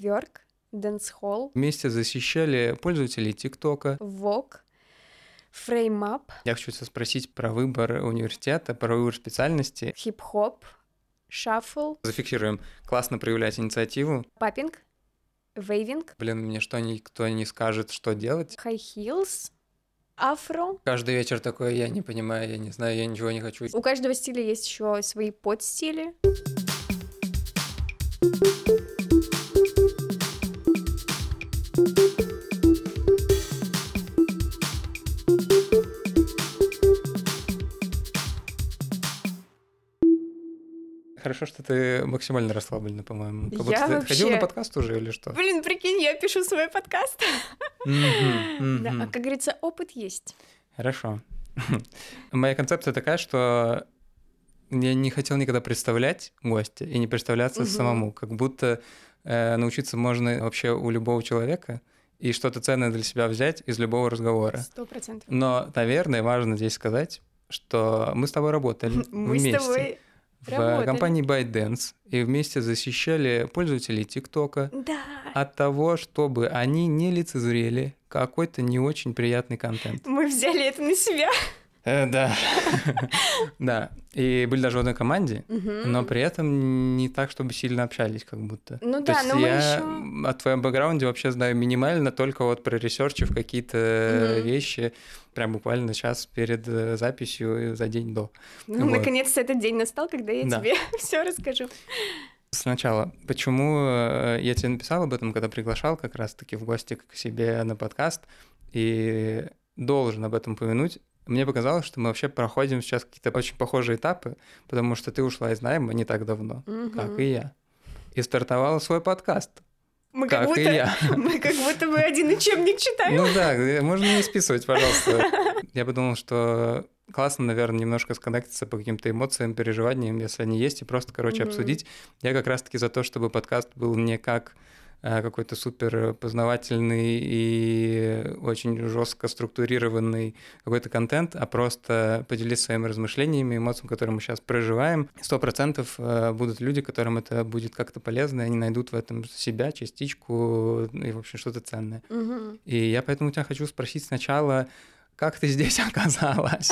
Тверк, Dancehall, Вместе защищали пользователей ТикТока. Vogue, Frame Up, Я хочу тебя спросить про выбор университета, про выбор специальности. Хип-хоп, Shuffle, Зафиксируем. Классно проявлять инициативу. Popping, Waving, Блин, мне что никто не скажет, что делать. High Heels, Афро. Каждый вечер такой, я не понимаю, я не знаю, я ничего не хочу. У каждого стиля есть еще свои подстили. Хорошо, что ты максимально расслаблена, по-моему. Как Я будто ты ходил на вообще- подкаст уже или что? Блин, прикинь, я пишу свой подкаст. Да, а как говорится, опыт есть. Хорошо. Моя концепция такая, что я не хотел никогда представлять гостя и не представляться самому, как будто э, научиться можно вообще у любого человека и что-то ценное для себя взять из любого разговора. Сто процентов. Но, наверное, важно здесь сказать, что мы с тобой работали Мы вместе с тобой в работали. компании ByteDance и вместе защищали пользователей ТикТока Да. от того, чтобы они не лицезрели какой-то не очень приятный контент. Мы взяли это на себя. Э, Да. Да. И были даже в одной команде, но при этом не так, чтобы сильно общались, как будто. Ну да, но мы я о твоем бэкграунде вообще знаю минимально, только вот про research и какие-то вещи, прям буквально час перед э, записью за день до. Ну, наконец-то этот день настал, когда я тебе все расскажу. Сначала, почему э, я тебе написал об этом, когда приглашал как раз-таки в гости к себе на подкаст, и должен об этом упомянуть. Мне показалось, что мы вообще проходим сейчас какие-то очень похожие этапы, потому что ты ушла из найма не так давно, как Мгм. и я. И стартовала свой подкаст, Мы как, как и будто, я. мы как будто бы один учебник читаем. Ну да, э, можно не списывать, пожалуйста. Я подумал, что классно, наверное, немножко сконнектиться по каким-то эмоциям, переживаниям, если они есть, и просто, короче, обсудить. Я как раз-таки за то, чтобы подкаст был не как какой-то супер познавательный и очень жестко структурированный какой-то контент, а просто поделиться своими размышлениями, эмоциями, которые мы сейчас проживаем. Сто процентов э, будут люди, которым это будет как-то полезно, и они найдут в этом себя, частичку и, в общем, что-то ценное. Мгм. И я поэтому тебя хочу спросить сначала, как ты здесь оказалась?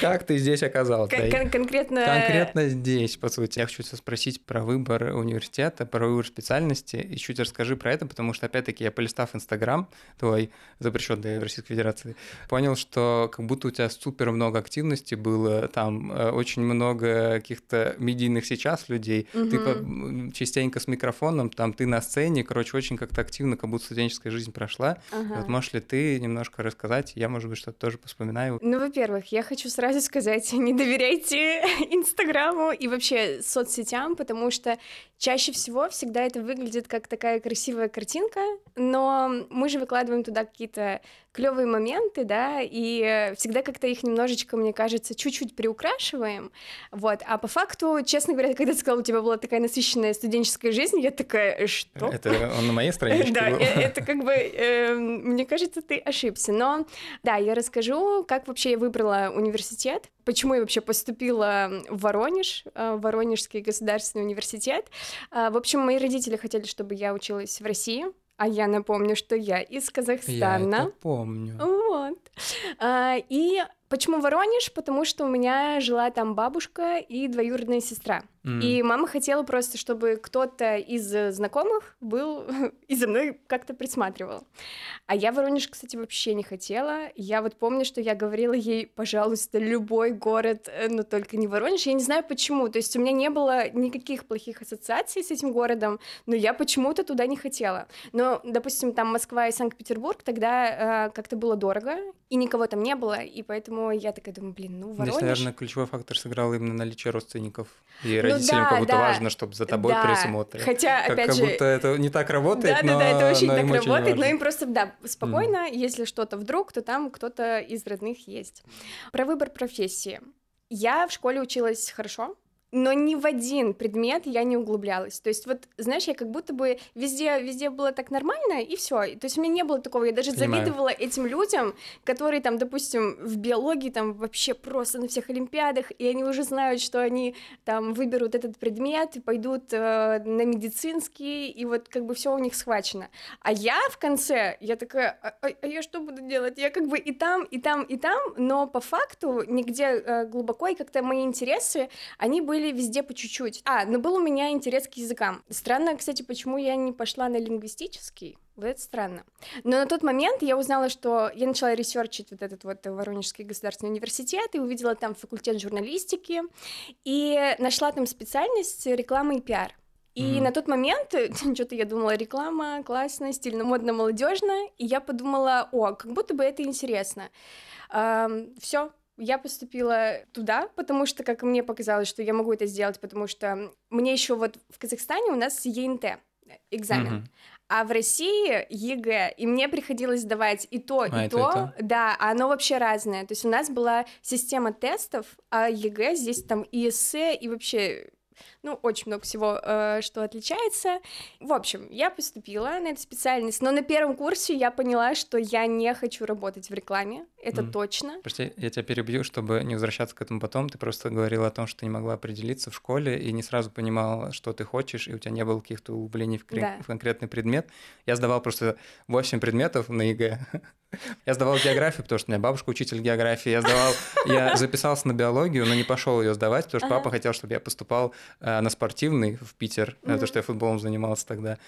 Как ты здесь оказалась? Кон- конкретно... Конкретно здесь, по сути. Я хочу тебя спросить про выбор университета, про выбор специальности, и чуть расскажи про это, потому что, опять-таки, я полистав Инстаграм твой, запрещенный в Российской Федерации, понял, что как будто у тебя супер много активности было, там э, очень много каких-то медийных сейчас людей, ты по- м, частенько с микрофоном, там ты на сцене, короче, очень как-то активно, как будто студенческая жизнь прошла. Ага. Вот можешь ли ты немножко рассказать, я, может быть, что-то тоже вспоминаю. Ну, во-первых, я хочу сразу сказать, не доверяйте Инстаграму и вообще соцсетям, потому что чаще всего всегда это выглядит как такая красивая картинка, но мы же выкладываем туда какие-то клевые моменты, да, и всегда как-то их немножечко, мне кажется, чуть-чуть приукрашиваем, вот, а по факту, честно говоря, когда ты сказала, у тебя была такая насыщенная студенческая жизнь, я такая, «Э, что? Это он на моей страничке Да, э, это как бы, эм, мне кажется, ты ошибся. Но да, я расскажу, как вообще я выбрала университет, почему я вообще поступила в Воронеж, э, в Воронежский государственный университет. А, В общем, мои родители хотели, чтобы я училась в России, а я напомню, что я из Я Казахстана. это помню. Вот. А, И почему Воронеж? Потому что у меня жила там бабушка и двоюродная сестра. М. И мама хотела просто, чтобы кто-то из знакомых был и за мной как-то присматривал. А я Воронеж, кстати, вообще не хотела. Я вот помню, что я говорила ей, пожалуйста, любой город, э, но только не Воронеж. Я не знаю почему. То есть у меня не было никаких плохих ассоциаций с этим городом, но я почему-то туда не хотела. Но, допустим, там Москва и Санкт-Петербург, тогда э, как-то было дорого, и никого там не было, и поэтому я такая думаю, блин, ну Здесь, Воронеж... наверное, ключевой фактор сыграл именно наличие родственников. И Ну родителям да, как будто да. важно, чтобы за тобой Да, присмотрели. Хотя, Как, опять как же, будто это не так работает, да, но, да, да, это очень но так им очень работает, но важно. им просто, да, спокойно, если что-то вдруг, то там кто-то из родных есть. Про выбор профессии. Я в школе училась хорошо, но ни в один предмет я не углублялась. То есть вот, знаешь, я как будто бы везде, везде было так нормально, и все. То есть у меня не было такого, я даже Понимаю. завидовала этим людям, которые там, допустим, в биологии там вообще просто на всех олимпиадах, и они уже знают, что они там выберут этот предмет, пойдут э, на медицинский, и вот как бы все у них схвачено. А я в конце, я такая, а, а, а я что буду делать? Я как бы и там, и там, и там, но по факту нигде э, глубоко, и как-то мои интересы, они были были везде по чуть-чуть. А, ну был у меня интерес к языкам. Странно, кстати, почему я не пошла на лингвистический. Вот это странно. Но на тот момент я узнала, что я начала ресерчить вот этот вот Воронежский государственный университет и увидела там факультет журналистики и нашла там специальность рекламы и пиар. И mm-hmm. на тот момент что-то я думала, реклама классно, стильно, модно, молодежно, и я подумала, о, как будто бы это интересно. Эм, все, я поступила туда, потому что, как мне показалось, что я могу это сделать, потому что мне еще вот в Казахстане у нас ЕНТ экзамен. Mm-hmm. А в России ЕГЭ, и мне приходилось давать и то, а, и то, то, да, а оно вообще разное. То есть у нас была система тестов, а ЕГЭ здесь там и эссе, и вообще ну, очень много всего, э, что отличается. В общем, я поступила на эту специальность, но на первом курсе я поняла, что я не хочу работать в рекламе, это мм. точно. Прости, я тебя перебью, чтобы не возвращаться к этому потом. Ты просто говорила о том, что ты не могла определиться в школе и не сразу понимала, что ты хочешь, и у тебя не было каких-то углублений в, кон- да. в конкретный предмет. Я сдавал просто 8 предметов на ЕГЭ. Я сдавал географию, потому что у меня бабушка учитель географии. Я сдавал, я записался на биологию, но не пошел ее сдавать, потому что папа хотел, чтобы я поступал э, на спортивный в Питер, mm-hmm. потому что я футболом занимался тогда.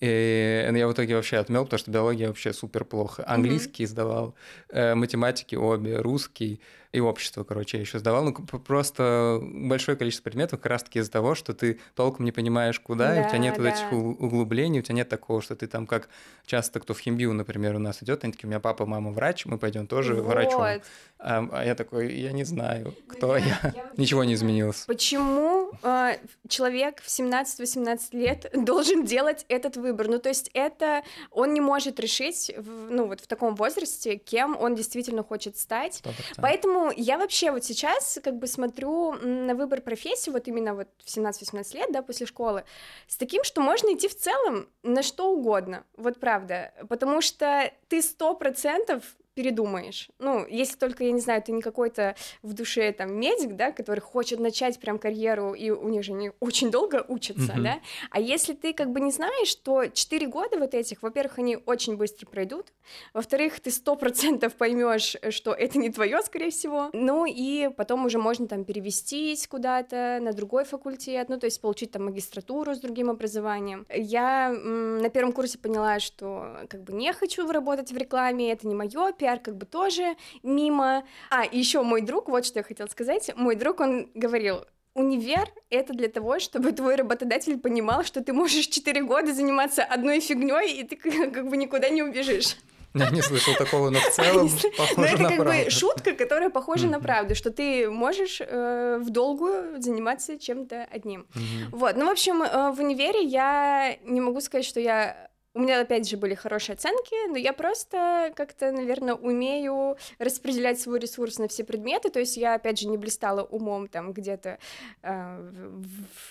И я в итоге вообще отмел, потому что биология вообще супер плохо. Английский mm-hmm. сдавал, э, математики обе, русский и общество, короче, я еще сдавал. Ну, просто большое количество предметов как раз-таки из-за того, что ты толком не понимаешь, куда, да, и у тебя нет да. вот этих углублений, у тебя нет такого, что ты там как часто кто в химбию, например, у нас идет, они такие, у меня папа, мама врач, мы пойдем тоже вот. врачом. А, а я такой, я не знаю, кто я. я. Ничего не изменилось. Почему э, человек в 17-18 лет должен делать этот выбор? Ну, то есть это он не может решить, в, ну, вот в таком возрасте, кем он действительно хочет стать. 100%. Поэтому я вообще вот сейчас как бы смотрю на выбор профессии, вот именно вот в 17-18 лет, да, после школы, с таким, что можно идти в целом на что угодно, вот правда, потому что ты сто процентов передумаешь. Ну, если только, я не знаю, ты не какой-то в душе там медик, да, который хочет начать прям карьеру, и у них же не очень долго учатся, mm-hmm. да, а если ты как бы не знаешь, то 4 года вот этих, во-первых, они очень быстро пройдут, во-вторых, ты сто процентов поймешь, что это не твое, скорее всего, ну и потом уже можно там перевестись куда-то на другой факультет, ну, то есть получить там магистратуру с другим образованием. Я м, на первом курсе поняла, что как бы не хочу работать в рекламе, это не мое, пиар как бы тоже мимо. А, еще мой друг, вот что я хотела сказать, мой друг, он говорил, Универ — это для того, чтобы твой работодатель понимал, что ты можешь 4 года заниматься одной фигней, и ты как бы никуда не убежишь. Я не слышал такого, но в целом похоже но это на как правду. бы шутка, которая похожа mm-hmm. на правду, что ты можешь э, в долгую заниматься чем-то одним. Mm-hmm. Вот, ну, в общем, э, в универе я не могу сказать, что я у меня, опять же, были хорошие оценки, но я просто как-то, наверное, умею распределять свой ресурс на все предметы, то есть я, опять же, не блистала умом там где-то э,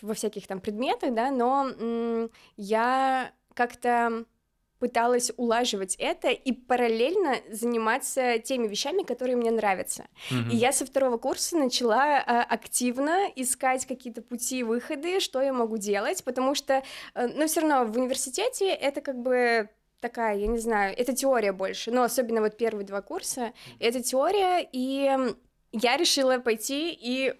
во всяких там предметах, да, но м- я как-то пыталась улаживать это и параллельно заниматься теми вещами, которые мне нравятся. Mm-hmm. И я со второго курса начала а, активно искать какие-то пути выходы, что я могу делать, потому что, а, ну, все равно в университете это как бы такая, я не знаю, это теория больше, но особенно вот первые два курса, это теория, и я решила пойти и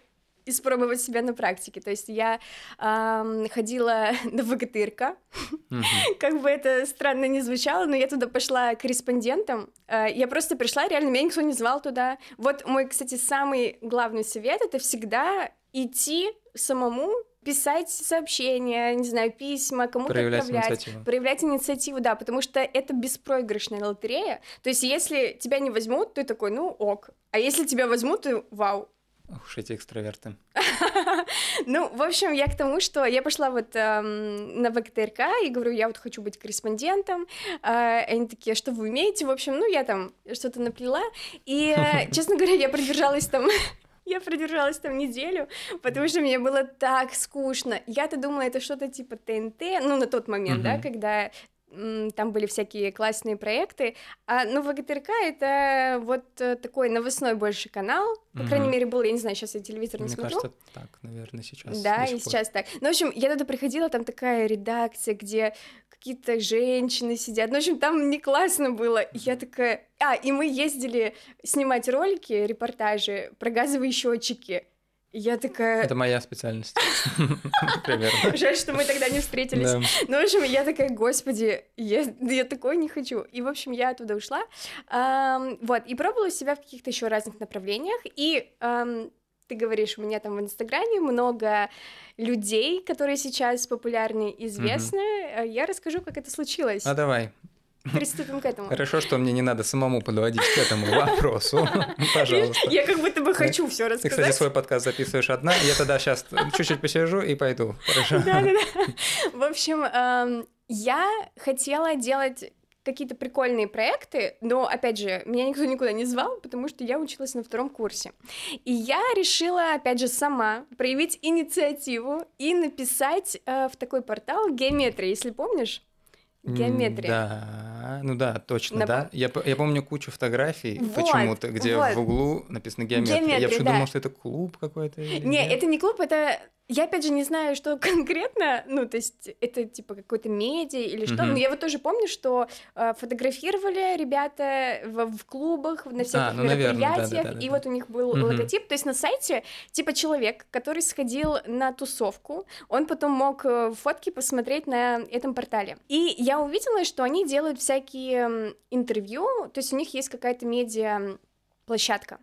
испробовать себя на практике. То есть я э, ходила на ВГТРК, как бы это странно не звучало, но я туда пошла корреспондентом. Э, я просто пришла, реально, меня никто не звал туда. Вот мой, кстати, самый главный совет — это всегда идти самому писать сообщения, не знаю, письма, кому-то проявлять отправлять, инициативу. проявлять инициативу, да, потому что это беспроигрышная лотерея. То есть, если тебя не возьмут, ты такой, ну ок, а если тебя возьмут, ты вау, Ох уж эти экстраверты. Ну, в общем, я к тому, что я пошла вот эм, на ВГТРК и говорю, я вот хочу быть корреспондентом. Э, они такие, что вы умеете? В общем, ну, я там что-то наплела. И, честно говоря, я продержалась там Я продержалась там неделю, потому что мне было так скучно. Я-то думала, это что-то типа ТНТ, ну, на тот момент, да, когда там были всякие классные проекты, а, ну, ВГТРК — это вот э, такой новостной больше канал, по крайней мере, был, я не знаю, сейчас я телевизор не Мне смотрю. кажется, так, наверное, сейчас. Да, и пор. сейчас так. Ну, в общем, я туда приходила, там такая редакция, где какие-то женщины сидят. Ну, в общем, там не классно было. И я такая... А, и мы ездили снимать ролики, репортажи про газовые счетчики. И я такая... Это моя специальность. Жаль, что мы тогда не встретились. Ну, в общем, я такая, господи, я, такой не хочу. И, в общем, я оттуда ушла. Вот, и пробовала себя в каких-то еще разных направлениях. И ты говоришь, у меня там в Инстаграме много людей, которые сейчас популярны, известны. Э, Я расскажу, как это случилось. А давай. Приступим к этому. Хорошо, что мне не надо самому подводить к этому вопросу. Пожалуйста. Я как будто бы хочу все Ты, рассказать. кстати, свой подкаст записываешь одна. Я тогда сейчас чуть-чуть посижу и пойду. Хорошо? Да-да-да. В общем, эм, я хотела делать какие-то прикольные проекты, но, опять же, меня никто никуда не звал, потому что я училась на втором курсе. И я решила, опять же, сама проявить инициативу и написать э, в такой портал геометрия, если помнишь. Геометрия. Да, ну да, точно, На- да. Я, я помню кучу фотографий Вот, почему-то, где вот. в углу написано геометрия. я Геометрия, вообще да. думал, что это клуб какой-то. Не, нет. это не клуб, это... Я, опять же, не знаю, что конкретно, ну, то есть это, типа, какой-то медиа или что, Мгм. но я вот тоже помню, что э, фотографировали ребята в, в клубах, на всяких ну, мероприятиях, и вот у них был Мгм. логотип, то есть на сайте, типа, человек, который сходил на тусовку, он потом мог э, фотки посмотреть на этом портале. И я увидела, что они делают всякие м, интервью, то есть у них есть какая-то медиа площадка.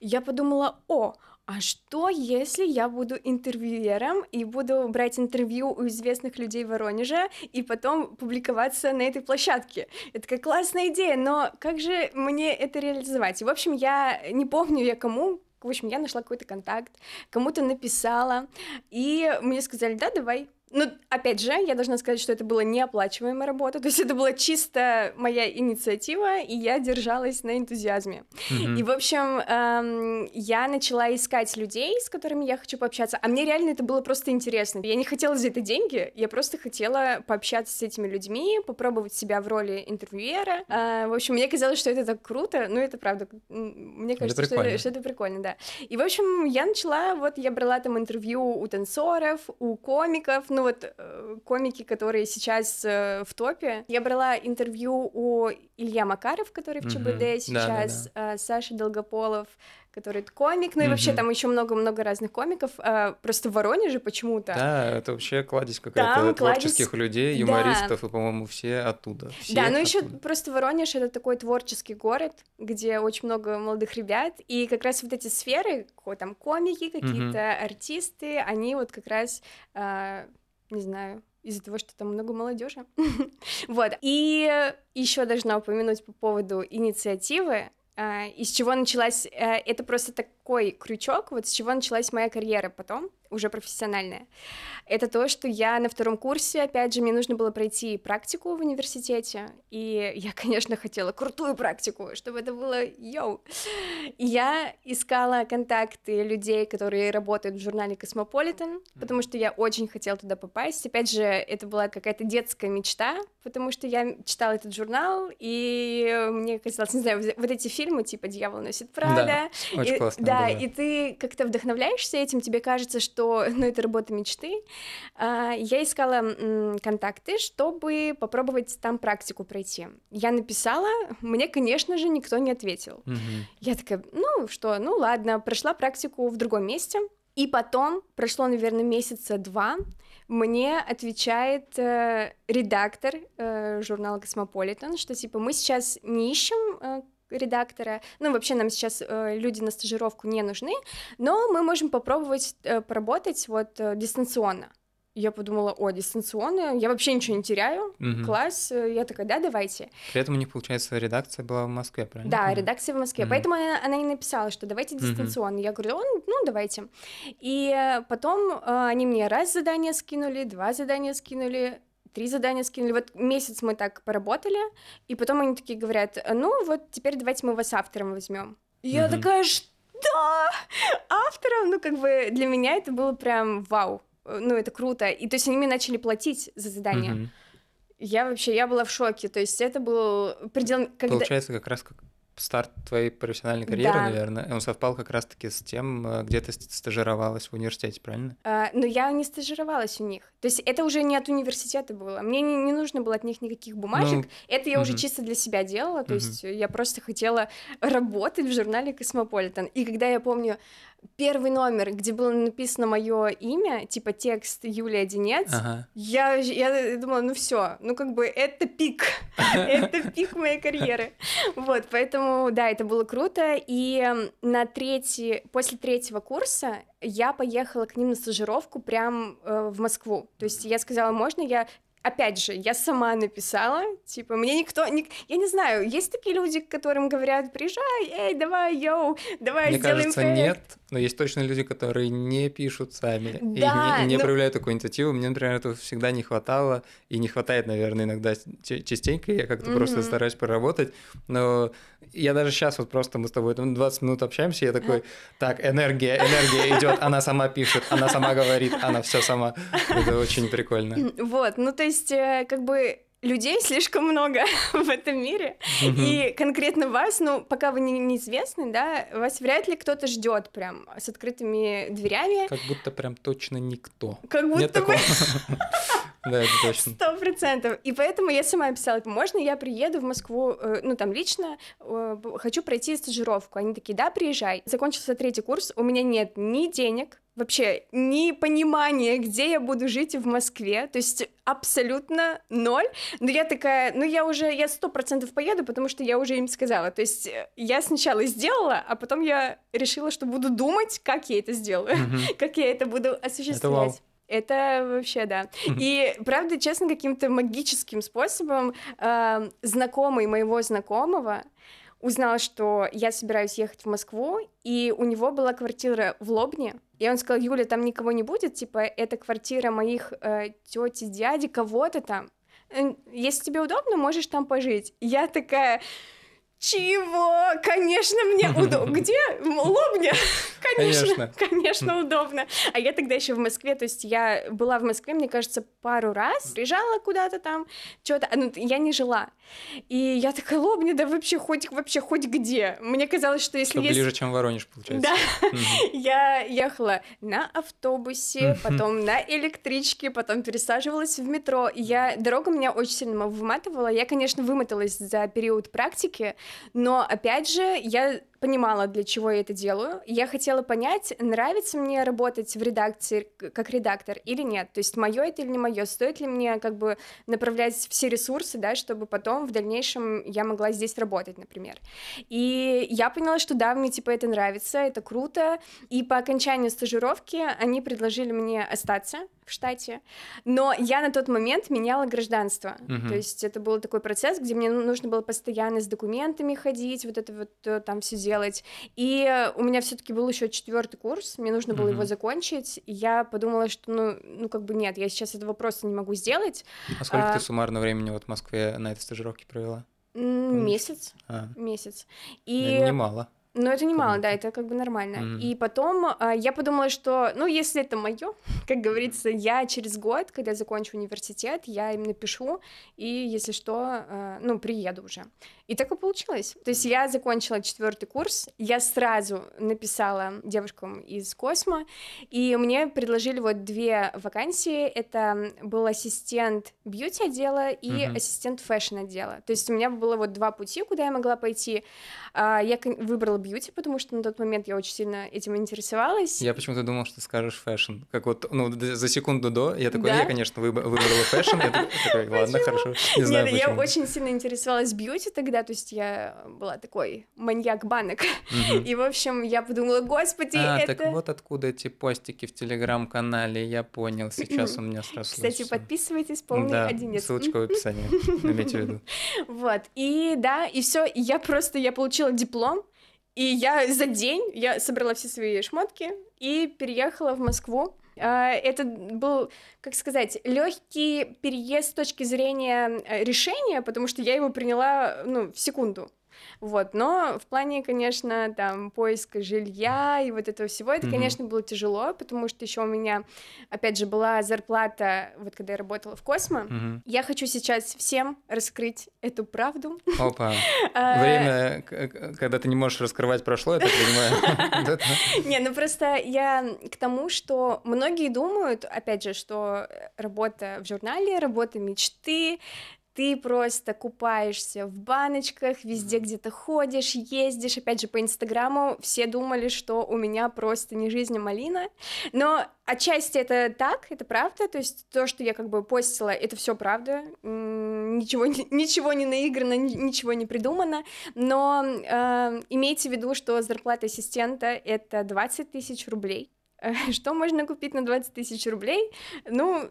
Я подумала, о, а что, если я буду интервьюером и буду брать интервью у известных людей Воронежа и потом публиковаться на этой площадке? Это такая классная идея, но как же мне это реализовать? И, в общем, я не помню я кому, в общем, я нашла какой-то контакт, кому-то написала, и мне сказали, да, давай. Ну, опять же, я должна сказать, что это была неоплачиваемая работа, то есть это была чисто моя инициатива, и я держалась на энтузиазме. Мгм. И, в общем, эм, я начала искать людей, с которыми я хочу пообщаться. А мне реально это было просто интересно. Я не хотела за это деньги, я просто хотела пообщаться с этими людьми, попробовать себя в роли интервьюера. Э, в общем, мне казалось, что это так круто. Ну, это правда. Мне кажется, что, это, что это прикольно, да. И, в общем, я начала, вот я брала там интервью у танцоров, у комиков, ну вот э, комики, которые сейчас э, в топе. Я брала интервью у Илья Макаров, который в. ЧБД Да-да-да. сейчас, э, Саша Долгополов, который комик, ну и вообще Мгм. там еще много-много разных комиков. э, Просто в Воронеже почему-то. Да, это вообще кладезь какая-то Там творческих кладезь- людей, да. юмористов, и, по-моему, все оттуда. Все Да, ну еще просто Воронеж это такой творческий город, где очень много молодых ребят, и как раз вот эти сферы, там комики, какие-то артисты, они вот как раз, а, не знаю, из-за того, что там много молодежи. Вот. И еще должна упомянуть по поводу инициативы, а, из чего началась, э, это просто такой крючок, вот с чего началась моя карьера потом, уже профессиональная. Это то, что я на втором курсе, опять же, мне нужно было пройти практику в университете, и я, конечно, хотела крутую практику, чтобы это было йоу. И я искала контакты людей, которые работают в журнале Космополитен, потому что я очень хотела туда попасть. Опять же, это была какая-то детская мечта, потому что я читала этот журнал, и мне казалось, не знаю, вот эти фильмы, типа «Дьявол носит Прада», Очень и- классно Да, было. и ты как-то вдохновляешься этим, тебе кажется, что ну, это работа мечты. А, Я искала контакты, чтобы попробовать там практику пройти. Я написала, мне, конечно же, никто не ответил. Мгм. Я такая, ну что, ну ладно, прошла практику в другом месте. И потом, прошло, наверное, месяца два, мне отвечает э, редактор э, журнала Космополитен, что типа мы сейчас не ищем э, редактора, ну вообще нам сейчас э, люди на стажировку не нужны, но мы можем попробовать э, поработать вот э, дистанционно. Я подумала, о, дистанционно, я вообще ничего не теряю, Мгм. класс. Я такая, да, давайте. При этом у них, получается, редакция была в Москве, правильно? Да, редакция в Москве. Мгм. Поэтому она, она и написала, что давайте дистанционно. Я говорю, «О, ну давайте. И потом э, они мне раз задание скинули, два задания скинули, три задания скинули. Вот месяц мы так поработали, и потом они такие говорят, ну вот теперь давайте мы вас автором возьмем. Я Мгм. такая, что? да, автором, ну, как бы для меня это было прям вау, ну, это круто. И то есть они мне начали платить за задание. Мгм. Я вообще, я была в шоке, то есть это был предел... Когда... Получается, как раз как старт твоей профессиональной карьеры, Да. наверное, он совпал как раз-таки с тем, э, где ты ст- стажировалась в университете, правильно? А, но я не стажировалась у них. То есть это уже не от университета было. Мне не, не нужно было от них никаких бумажек. Ну, это я уже мгм. чисто для себя делала. То Мгм. есть я просто хотела работать в журнале Космополитен. И когда я помню первый номер, где было написано мое имя, типа текст Юлия Денец, Ага. я, я думала, ну все, ну как бы это пик, это пик моей карьеры. Вот, поэтому, да, это было круто. И на третий, после третьего курса я поехала к ним на стажировку прям э, в Москву. То есть я сказала, можно я Опять же, я сама написала, типа, мне никто, ник- я не знаю, есть такие люди, которым говорят, приезжай, эй, давай, йоу, давай Мне сделаем кажется, проект». нет, но есть точно люди, которые не пишут сами и не- Да, и не, но- проявляют такую инициативу. Мне, например, этого всегда не хватало, и не хватает, наверное, иногда частенько. Я как-то просто Мгм. стараюсь поработать, но я даже сейчас вот просто мы с тобой там 20 минут общаемся, я такой, так, энергия, энергия идет, она сама пишет, она сама говорит, она все сама. Это очень прикольно. Вот, ну то есть, э, как бы людей слишком много в этом мире, Мгм. и конкретно вас, ну, пока вы не, неизвестны, да, вас вряд ли кто-то ждет прям с открытыми дверями, Как будто прям точно никто. как Нет будто бы такого? Да, это точно. Сто процентов. И поэтому я сама писала, можно я приеду в Москву, э, ну там лично, э, хочу пройти стажировку. Они такие, да, приезжай. Закончился третий курс, у меня нет ни денег, вообще ни понимания, где я буду жить в Москве, то есть абсолютно ноль. Но я такая, ну я уже, я сто процентов поеду, потому что я уже им сказала. То есть э, я сначала сделала, а потом я решила, что буду думать, как я это сделаю, как я это буду осуществлять. вау. Это вообще да. И правда, честно, каким-то магическим способом э, знакомый моего знакомого узнал, что я собираюсь ехать в Москву, и у него была квартира в Лобне, и он сказал, Юля, там никого не будет, типа, это квартира моих э, тети, дяди, кого-то там. Если тебе удобно, можешь там пожить. Я такая, чего? Конечно, мне удобно. Где? В Лобне? Конечно, Конечно. конечно, удобно. А я тогда еще в Москве, то есть я была в Москве, мне кажется, пару раз, приезжала куда-то там, что-то, ну, я не жила. И я такая, Лобня, да вообще хоть, вообще хоть где. Мне казалось, что если Что есть... ближе, чем Воронеж, получается. Да, я ехала на автобусе, потом на электричке, потом пересаживалась в метро. Я дорога меня очень сильно выматывала. Я, конечно, вымоталась за период практики, но опять же я понимала, для чего я это делаю. Я хотела понять, нравится мне работать в редакции как редактор или нет. То есть мое это или не мое. Стоит ли мне как бы направлять все ресурсы, да, чтобы потом в дальнейшем я могла здесь работать, например. И я поняла, что да, мне типа это нравится, это круто. И по окончанию стажировки они предложили мне остаться в штате, но я на тот момент меняла гражданство. Мгм. То есть это был такой процесс, где мне ну- нужно было постоянно с документами ходить, вот это вот э, там все делать. И э, у меня все-таки был еще четвертый курс, мне нужно было его Мгм. закончить. И я подумала, что ну, ну как бы нет, я сейчас этого просто не могу сделать. А сколько А- ты суммарно времени вот в Москве на этой стажировке провела? Месяц, А, месяц. ну, И немало. Но это немало, да, это как бы нормально. Мгм. И потом а, я подумала, что, ну, если это мое, как говорится, я через год, когда закончу университет, я им напишу, и если что, а, ну, приеду уже. И так и получилось. То есть я закончила четвертый курс, я сразу написала девушкам из Космо, и мне предложили вот две вакансии. Это был ассистент beauty отдела и Мгм. ассистент fashion отдела. То есть у меня было вот два пути, куда я могла пойти. А, Я выбрала beauty, потому что на тот момент я очень сильно этим интересовалась. Я почему-то думал, что скажешь fashion. Как вот, ну, за секунду до, я такой, Да? я, конечно, выб- выбрала fashion. Я такой, ладно, хорошо. Не знаю, Нет, я очень сильно интересовалась beauty тогда, то есть я была такой маньяк банок. И, в общем, я подумала, господи, А, это... так вот откуда эти постики в телеграм-канале, я понял, сейчас у меня срослось. Кстати, подписывайтесь, полный одинец. ссылочка в описании, имейте в виду. Вот, и да, и все, и я просто, я получила диплом, и я за день, я собрала все свои шмотки и переехала в Москву. А, Это был, как сказать, легкий переезд с точки зрения э, решения, потому что я его приняла, ну, в секунду. Вот, но в плане, конечно, там, поиска жилья и вот этого всего, это, mm-hmm. конечно, было тяжело, потому что еще у меня, опять же, была зарплата, вот когда я работала в Космо. Mm-hmm. Я хочу сейчас всем раскрыть эту правду. Опа. А, Время, когда ты не можешь раскрывать прошлое, я понимаю. Не, ну просто я к тому, что многие думают, опять же, что работа в журнале, работа мечты, ты просто купаешься в баночках, везде где-то ходишь, ездишь, опять же, по Инстаграму все думали, что у меня просто не жизнь, а малина, но отчасти это так, это правда, то есть то, что я как бы постила, это все правда, ничего, ничего не наиграно, ничего не придумано, но э, имейте в виду, что зарплата ассистента — это 20 тысяч рублей, что можно купить на 20 тысяч рублей? Ну,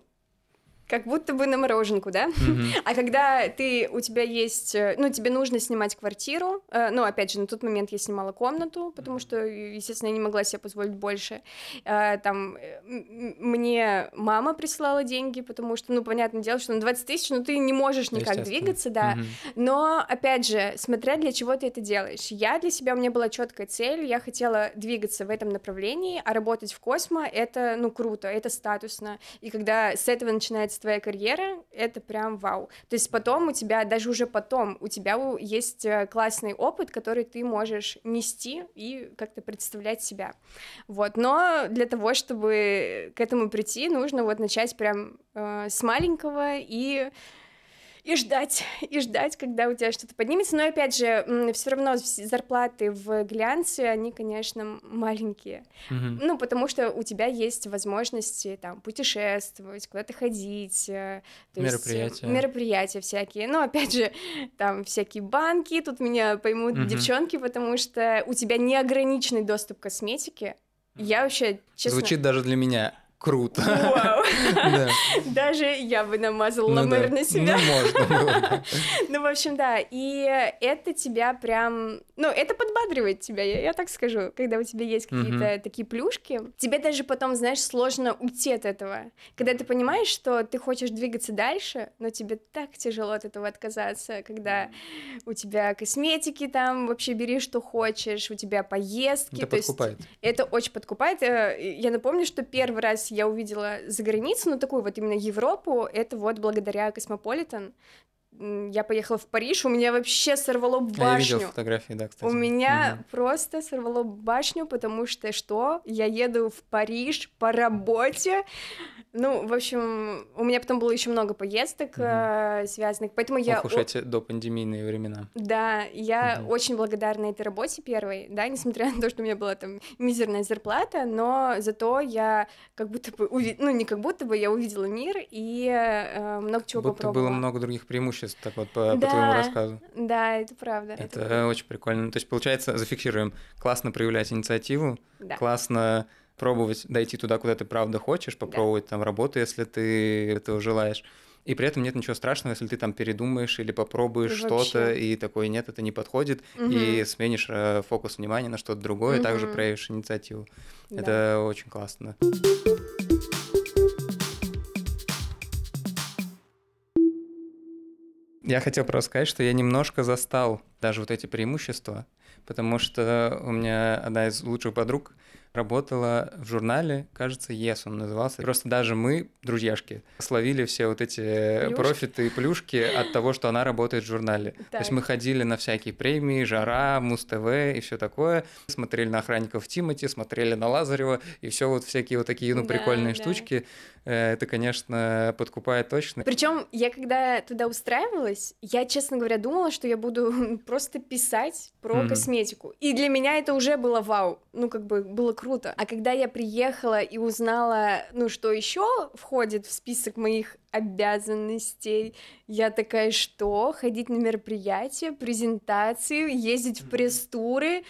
как будто бы на мороженку, да? Mm-hmm. А когда ты, у тебя есть, э, ну, тебе нужно снимать квартиру, э, ну, опять же, на тот момент я снимала комнату, потому что, естественно, я не могла себе позволить больше. Э, там, э, мне мама присылала деньги, потому что, ну, понятное дело, что на 20 тысяч, ну, ты не можешь никак двигаться, да. Mm-hmm. Но, опять же, смотря для чего ты это делаешь. Я для себя, у меня была четкая цель, я хотела двигаться в этом направлении, а работать в Космо — это, ну, круто, это статусно. И когда с этого начинается начинается твоя карьера, это прям вау. То есть потом у тебя, даже уже потом, у тебя есть э, классный опыт, который ты можешь нести и как-то представлять себя. Вот, но для того, чтобы к этому прийти, нужно вот начать прям э, с маленького и и ждать, и ждать, когда у тебя что-то поднимется. Но опять же, все равно зарплаты в глянце, они, конечно, маленькие. Mm-hmm. Ну, потому что у тебя есть возможности там путешествовать, куда-то ходить. Э, то мероприятия. Есть, мероприятия всякие. Но опять же, там всякие банки, тут меня поймут mm-hmm. девчонки, потому что у тебя неограниченный доступ к косметике. Я вообще, честно... Звучит даже для меня Круто. Вау. Даже я бы намазала ну, мэр на себя. Ну, можно Ну, в общем, да. И это тебя прям... Ну, это подбадривает тебя, я, я так скажу. Когда у тебя есть какие-то такие плюшки, тебе даже потом, знаешь, сложно уйти от этого. Когда ты понимаешь, что ты хочешь двигаться дальше, но тебе так тяжело от этого отказаться, когда у тебя косметики там, вообще бери, что хочешь, у тебя поездки. Это подкупает. Есть, это очень подкупает. Э, я напомню, что первый раз я увидела за границу, ну, такую вот именно Европу, это вот благодаря Космополитен. Я поехала в Париж, у меня вообще сорвало башню. Я видел фотографии, да, кстати. У меня угу. просто сорвало башню, потому что что? Я еду в Париж по работе, ну, в общем, у меня потом было еще много поездок mm-hmm. э, связанных, поэтому я... Ох уж эти допандемийные времена. Да, я mm-hmm. очень благодарна этой работе первой, да, несмотря на то, что у меня была там мизерная зарплата, но зато я как будто бы, уви... ну, не как будто бы, я увидела мир и э, много чего будто попробовала. было много других преимуществ, так вот, по, да, по твоему рассказу. Да, это правда. Это, это очень прикольно. То есть, получается, зафиксируем, классно проявлять инициативу, да. классно пробовать дойти туда, куда ты правда хочешь, попробовать да. там работу, если ты этого желаешь. И при этом нет ничего страшного, если ты там передумаешь или попробуешь что-то, и такой нет, это не подходит, угу. и сменишь э, фокус внимания на что-то другое, угу. и также проявишь инициативу. Да. Это очень классно. Я хотел просто сказать, что я немножко застал даже вот эти преимущества, потому что у меня одна из лучших подруг работала в журнале, кажется, Yes он назывался. Просто даже мы, друзьяшки, словили все вот эти Плюшки. профиты и плюшки от того, что она работает в журнале. Так. То есть мы ходили на всякие премии, Жара, Муз-ТВ и все такое, смотрели на охранников Тимати, смотрели на Лазарева и все вот всякие вот такие, ну, прикольные да, штучки. Э, это, конечно, подкупает точно. Причем я когда туда устраивалась, я, честно говоря, думала, что я буду просто писать про mm-hmm. косметику. И для меня это уже было вау. Ну, как бы было круто. А когда я приехала и узнала, ну, что еще входит в список моих обязанностей, я такая, что? Ходить на мероприятия, презентации, ездить в пресс-туры,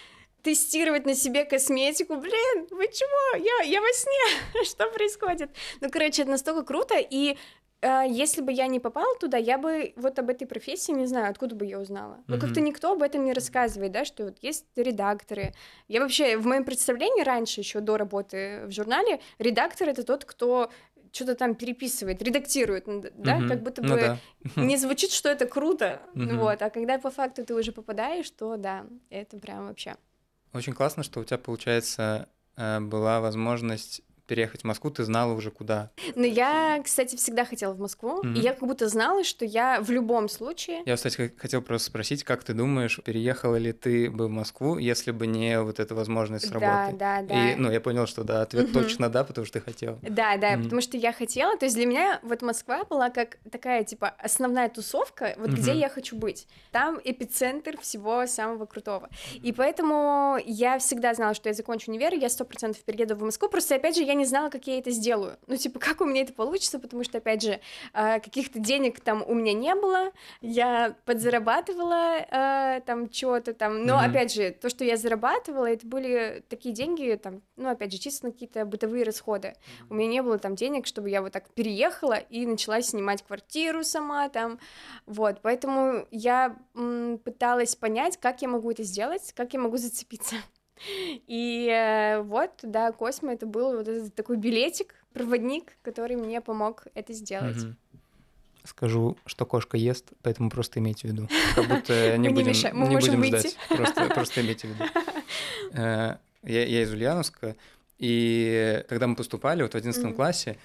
тестировать на себе косметику. Блин, вы чего? Я, я во сне. Что происходит? Ну, короче, это настолько круто, и а, если бы я не попала туда, я бы вот об этой профессии не знаю, откуда бы я узнала. Ну, mm-hmm. как-то никто об этом не рассказывает, да, что вот есть редакторы. Я вообще, в моем представлении раньше, еще до работы в журнале, редактор — это тот, кто что-то там переписывает, редактирует, да, угу. как будто ну бы ну, да. не звучит, что это круто, угу. вот, а когда по факту ты уже попадаешь, то да, это прям вообще. Очень классно, что у тебя, получается, э, была возможность переехать в Москву, ты знала уже куда. Ну, я, кстати, всегда хотела в Москву, mm-hmm. и я как будто знала, что я в любом случае... Я, кстати, хотел просто спросить, как ты думаешь, переехала ли ты бы в Москву, если бы не вот эта возможность работы? Да, да, да. И, ну, я понял, что да, ответ mm-hmm. точно да, потому что ты хотела. Да, да, mm-hmm. потому что я хотела, то есть для меня вот Москва была как такая, типа, основная тусовка, вот mm-hmm. где я хочу быть. Там эпицентр всего самого крутого. И поэтому я всегда знала, что я закончу универ, я сто процентов перееду в Москву, просто, опять же, я не знала, как я это сделаю. Ну, типа, как у меня это получится, потому что, опять же, а, каких-то денег там у меня не было, я подзарабатывала а, там что-то там, но, mm-hmm. опять же, то, что я зарабатывала, это были такие деньги, там, ну, опять же, чисто на какие-то бытовые расходы. Mm-hmm. У меня не было там денег, чтобы я вот так переехала и начала снимать квартиру сама там, вот, поэтому я м, пыталась понять, как я могу это сделать, как я могу зацепиться. И э, вот, да, Космо это был вот этот такой билетик, проводник, который мне помог это сделать. Угу. Скажу, что кошка ест, поэтому просто имейте в виду. Как будто не будем, не будем ждать. Просто, просто имейте в виду. Э, я, я из Ульяновска, и когда мы поступали вот в 11 классе,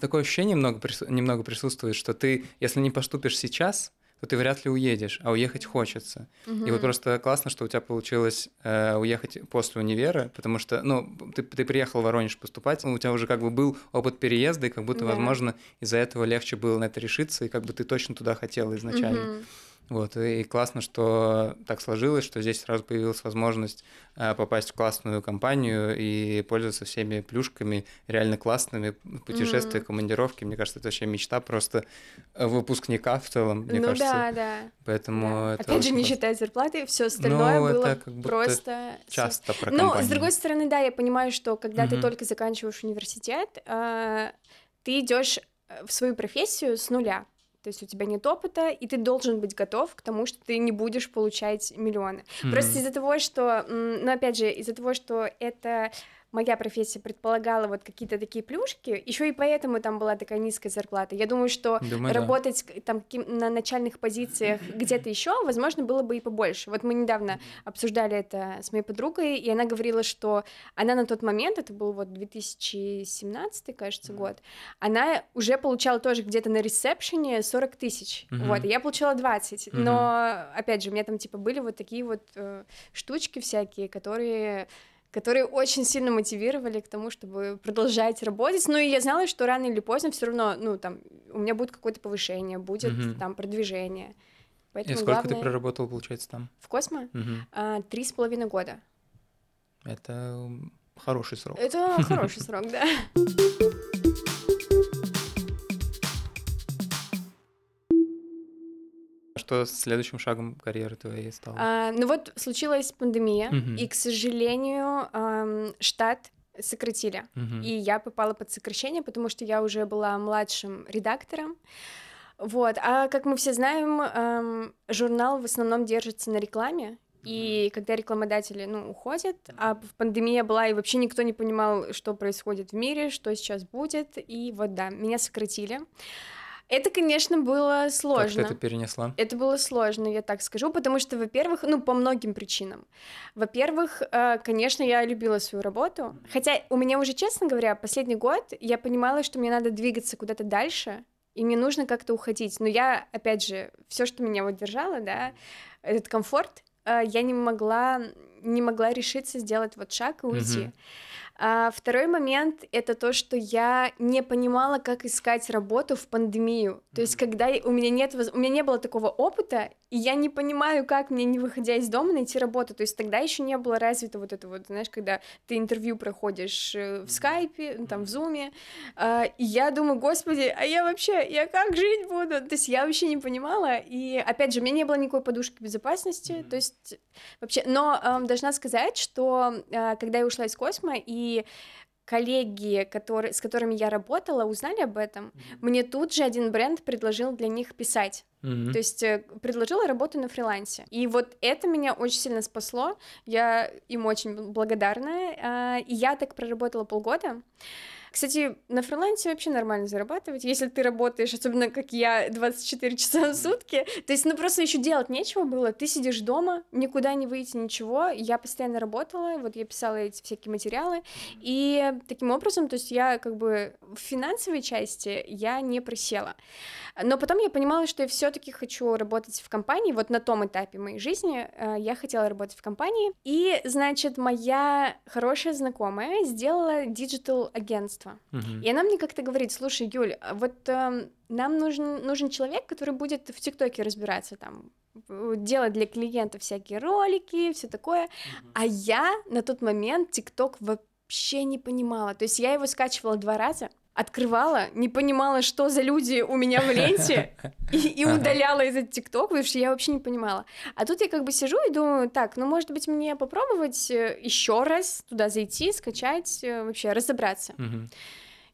такое ощущение немного, немного присутствует, что ты, если не поступишь сейчас, то ты вряд ли уедешь, а уехать хочется. Угу. И вот просто классно, что у тебя получилось э, уехать после универа, потому что, ну, ты, ты приехал в Воронеж поступать, у тебя уже как бы был опыт переезда, и как будто, да. возможно, из-за этого легче было на это решиться, и как бы ты точно туда хотел изначально. Угу. Вот, и классно, что так сложилось, что здесь сразу появилась возможность э, попасть в классную компанию и пользоваться всеми плюшками, реально классными, путешествия, mm-hmm. командировки. Мне кажется, это вообще мечта просто выпускника в целом, мне ну, кажется. да, да. Поэтому да. Это Опять же, не считая зарплаты, все остальное ну, было это как просто... часто про Ну, с другой стороны, да, я понимаю, что когда mm-hmm. ты только заканчиваешь университет, э, ты идешь в свою профессию с нуля. То есть у тебя нет опыта, и ты должен быть готов к тому, что ты не будешь получать миллионы. Mm-hmm. Просто из-за того, что, ну опять же, из-за того, что это моя профессия предполагала вот какие-то такие плюшки, еще и поэтому там была такая низкая зарплата. Я думаю, что думаю, работать да. там на начальных позициях где-то еще, возможно, было бы и побольше. Вот мы недавно обсуждали это с моей подругой, и она говорила, что она на тот момент, это был вот 2017, кажется, год, она уже получала тоже где-то на ресепшене 40 тысяч, mm-hmm. вот, и я получала 20, mm-hmm. но, опять же, у меня там, типа, были вот такие вот э, штучки всякие, которые которые очень сильно мотивировали к тому, чтобы продолжать работать. Ну и я знала, что рано или поздно все равно, ну там, у меня будет какое-то повышение, будет угу. там продвижение. Поэтому и сколько главное... ты проработал, получается, там? В Космо? Угу. Три с половиной года. Это хороший срок. Это хороший срок, да. Что следующим шагом карьеры твоей стало? А, ну вот случилась пандемия, угу. и, к сожалению, эм, штат сократили. Угу. И я попала под сокращение, потому что я уже была младшим редактором. Вот, а как мы все знаем, эм, журнал в основном держится на рекламе, и когда рекламодатели, ну, уходят, а пандемия была, и вообще никто не понимал, что происходит в мире, что сейчас будет, и вот да, меня сократили. Это, конечно, было сложно. Как ты это перенесла? Это было сложно, я так скажу, потому что, во-первых, ну, по многим причинам. Во-первых, э, конечно, я любила свою работу, хотя у меня уже, честно говоря, последний год я понимала, что мне надо двигаться куда-то дальше, и мне нужно как-то уходить. Но я, опять же, все, что меня вот держало, да, этот комфорт, э, я не могла, не могла решиться сделать вот шаг и уйти. Mm-hmm. А второй момент — это то, что я не понимала, как искать работу в пандемию. То есть, когда у меня нет, у меня не было такого опыта, и я не понимаю, как мне, не выходя из дома, найти работу. То есть тогда еще не было развито вот это вот, знаешь, когда ты интервью проходишь э, в скайпе, там, в зуме, а, и я думаю, господи, а я вообще, я как жить буду? То есть я вообще не понимала, и опять же, у меня не было никакой подушки безопасности, то есть вообще, но должна сказать, что а, когда я ушла из Космо, и коллеги, которые, с которыми я работала, узнали об этом, mm-hmm. мне тут же один бренд предложил для них писать. Mm-hmm. То есть э, предложила работу на фрилансе. И вот это меня очень сильно спасло. Я им очень благодарна. А, и я так проработала полгода. Кстати, на фрилансе вообще нормально зарабатывать, если ты работаешь, особенно как я, 24 часа в сутки. То есть, ну просто еще делать нечего было. Ты сидишь дома, никуда не выйти, ничего. Я постоянно работала, вот я писала эти всякие материалы. И таким образом, то есть я как бы в финансовой части я не просела. Но потом я понимала, что я все-таки хочу работать в компании. Вот на том этапе моей жизни э, я хотела работать в компании. И, значит, моя хорошая знакомая сделала digital-агентство. Угу. И она мне как-то говорит, слушай, Юль, а вот э, нам нужен, нужен человек, который будет в ТикТоке разбираться там, делать для клиентов всякие ролики, все такое. Uh-huh. А я на тот момент ТикТок вообще не понимала. То есть я его скачивала два раза, открывала, не понимала, что за люди у меня в ленте, и, и удаляла этот ТикТок, потому что я вообще не понимала. А тут я как бы сижу и думаю, так, ну, может быть, мне попробовать э, еще раз туда зайти, скачать, э, вообще разобраться.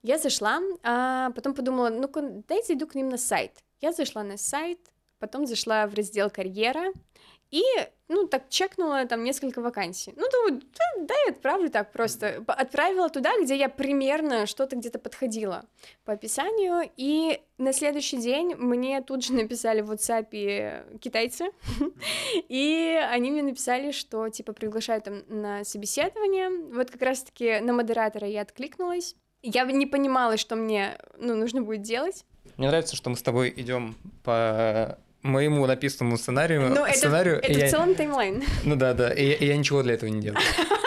Я зашла, а потом подумала, ну-ка, дай зайду к ним на сайт. Я зашла на сайт, потом зашла в раздел «Карьера», и, ну, так чекнула там несколько вакансий. Ну, думаю, да, я отправлю так просто. Отправила туда, где я примерно что-то где-то подходила по описанию, и на следующий день мне тут же написали в WhatsApp китайцы, и они мне написали, что, типа, приглашают там на собеседование. Вот как раз-таки на модератора я откликнулась. Я не понимала, что мне, ну, нужно будет делать. Мне нравится, что мы с тобой идем по моему написанному сценарию. Ну, это, сценарию, это я... в целом таймлайн. Ну да, да. И, и я ничего для этого не делаю.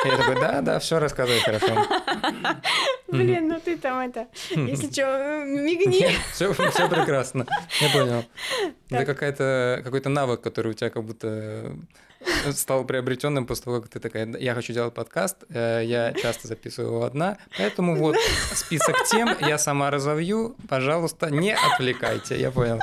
Я такой, да, да, все рассказывай хорошо. Блин, ну ты там это, если что, мигни. Все, прекрасно. Я понял. Это какая-то какой-то навык, который у тебя как будто стал приобретенным после того, как ты такая, я хочу делать подкаст, э, я часто записываю его одна, поэтому вот список тем я сама разовью, пожалуйста, не отвлекайте, я понял.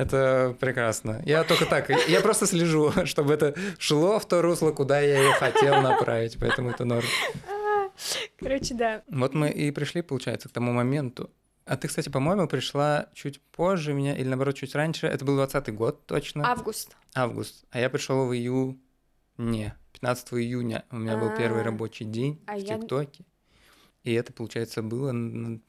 Это прекрасно. Я только так, я просто слежу, чтобы это шло в то русло, куда я его хотел направить, поэтому это норм. Короче, да. Вот мы и пришли, получается, к тому моменту. А ты, кстати, по-моему, пришла чуть позже меня, или наоборот, чуть раньше. Это был 20 год, точно? Август. Август. А я пришел в июне. 15 июня у меня был первый а. рабочий день в ТикТоке. И это, получается, было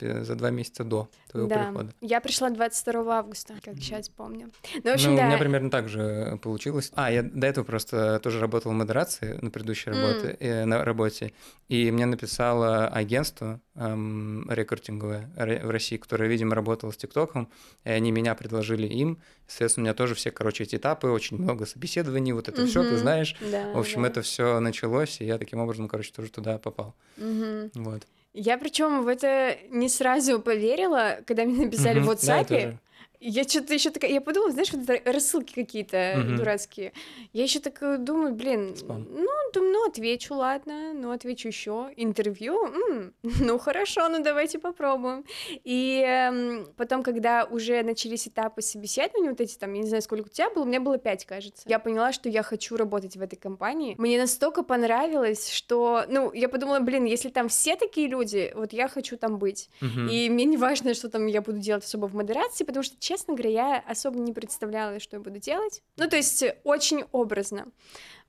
за два месяца до твоего да. прихода. Я пришла 22 августа, как сейчас помню. Ну, в общем, ну, да. у меня примерно так же получилось. А, я до этого просто тоже работал в модерации на предыдущей работе, mm. э, на работе, и мне написало агентство эм, рекрутинговое в России, которое, видимо, работало с ТикТоком, и они меня предложили им. Соответственно, у меня тоже все, короче, эти этапы, очень много собеседований, вот это mm-hmm. все, ты знаешь. Да, в общем, да. это все началось, и я таким образом, короче, тоже туда попал. Mm-hmm. Вот. Я причем в это не сразу поверила, когда мне написали в WhatsApp. Я что-то еще такая, я подумала, знаешь, вот рассылки какие-то mm-hmm. дурацкие. Я еще так думаю, блин, Спам. ну, думаю, ну, отвечу, ладно, ну, отвечу еще. Интервью? М-м, ну, хорошо, ну, давайте попробуем. И э, потом, когда уже начались этапы собеседования, вот эти там, я не знаю, сколько у тебя было, у меня было пять, кажется. Я поняла, что я хочу работать в этой компании. Мне настолько понравилось, что, ну, я подумала, блин, если там все такие люди, вот я хочу там быть. Mm-hmm. И мне не важно, что там я буду делать особо в модерации, потому что, честно говоря, я особо не представляла, что я буду делать. Ну, то есть очень образно.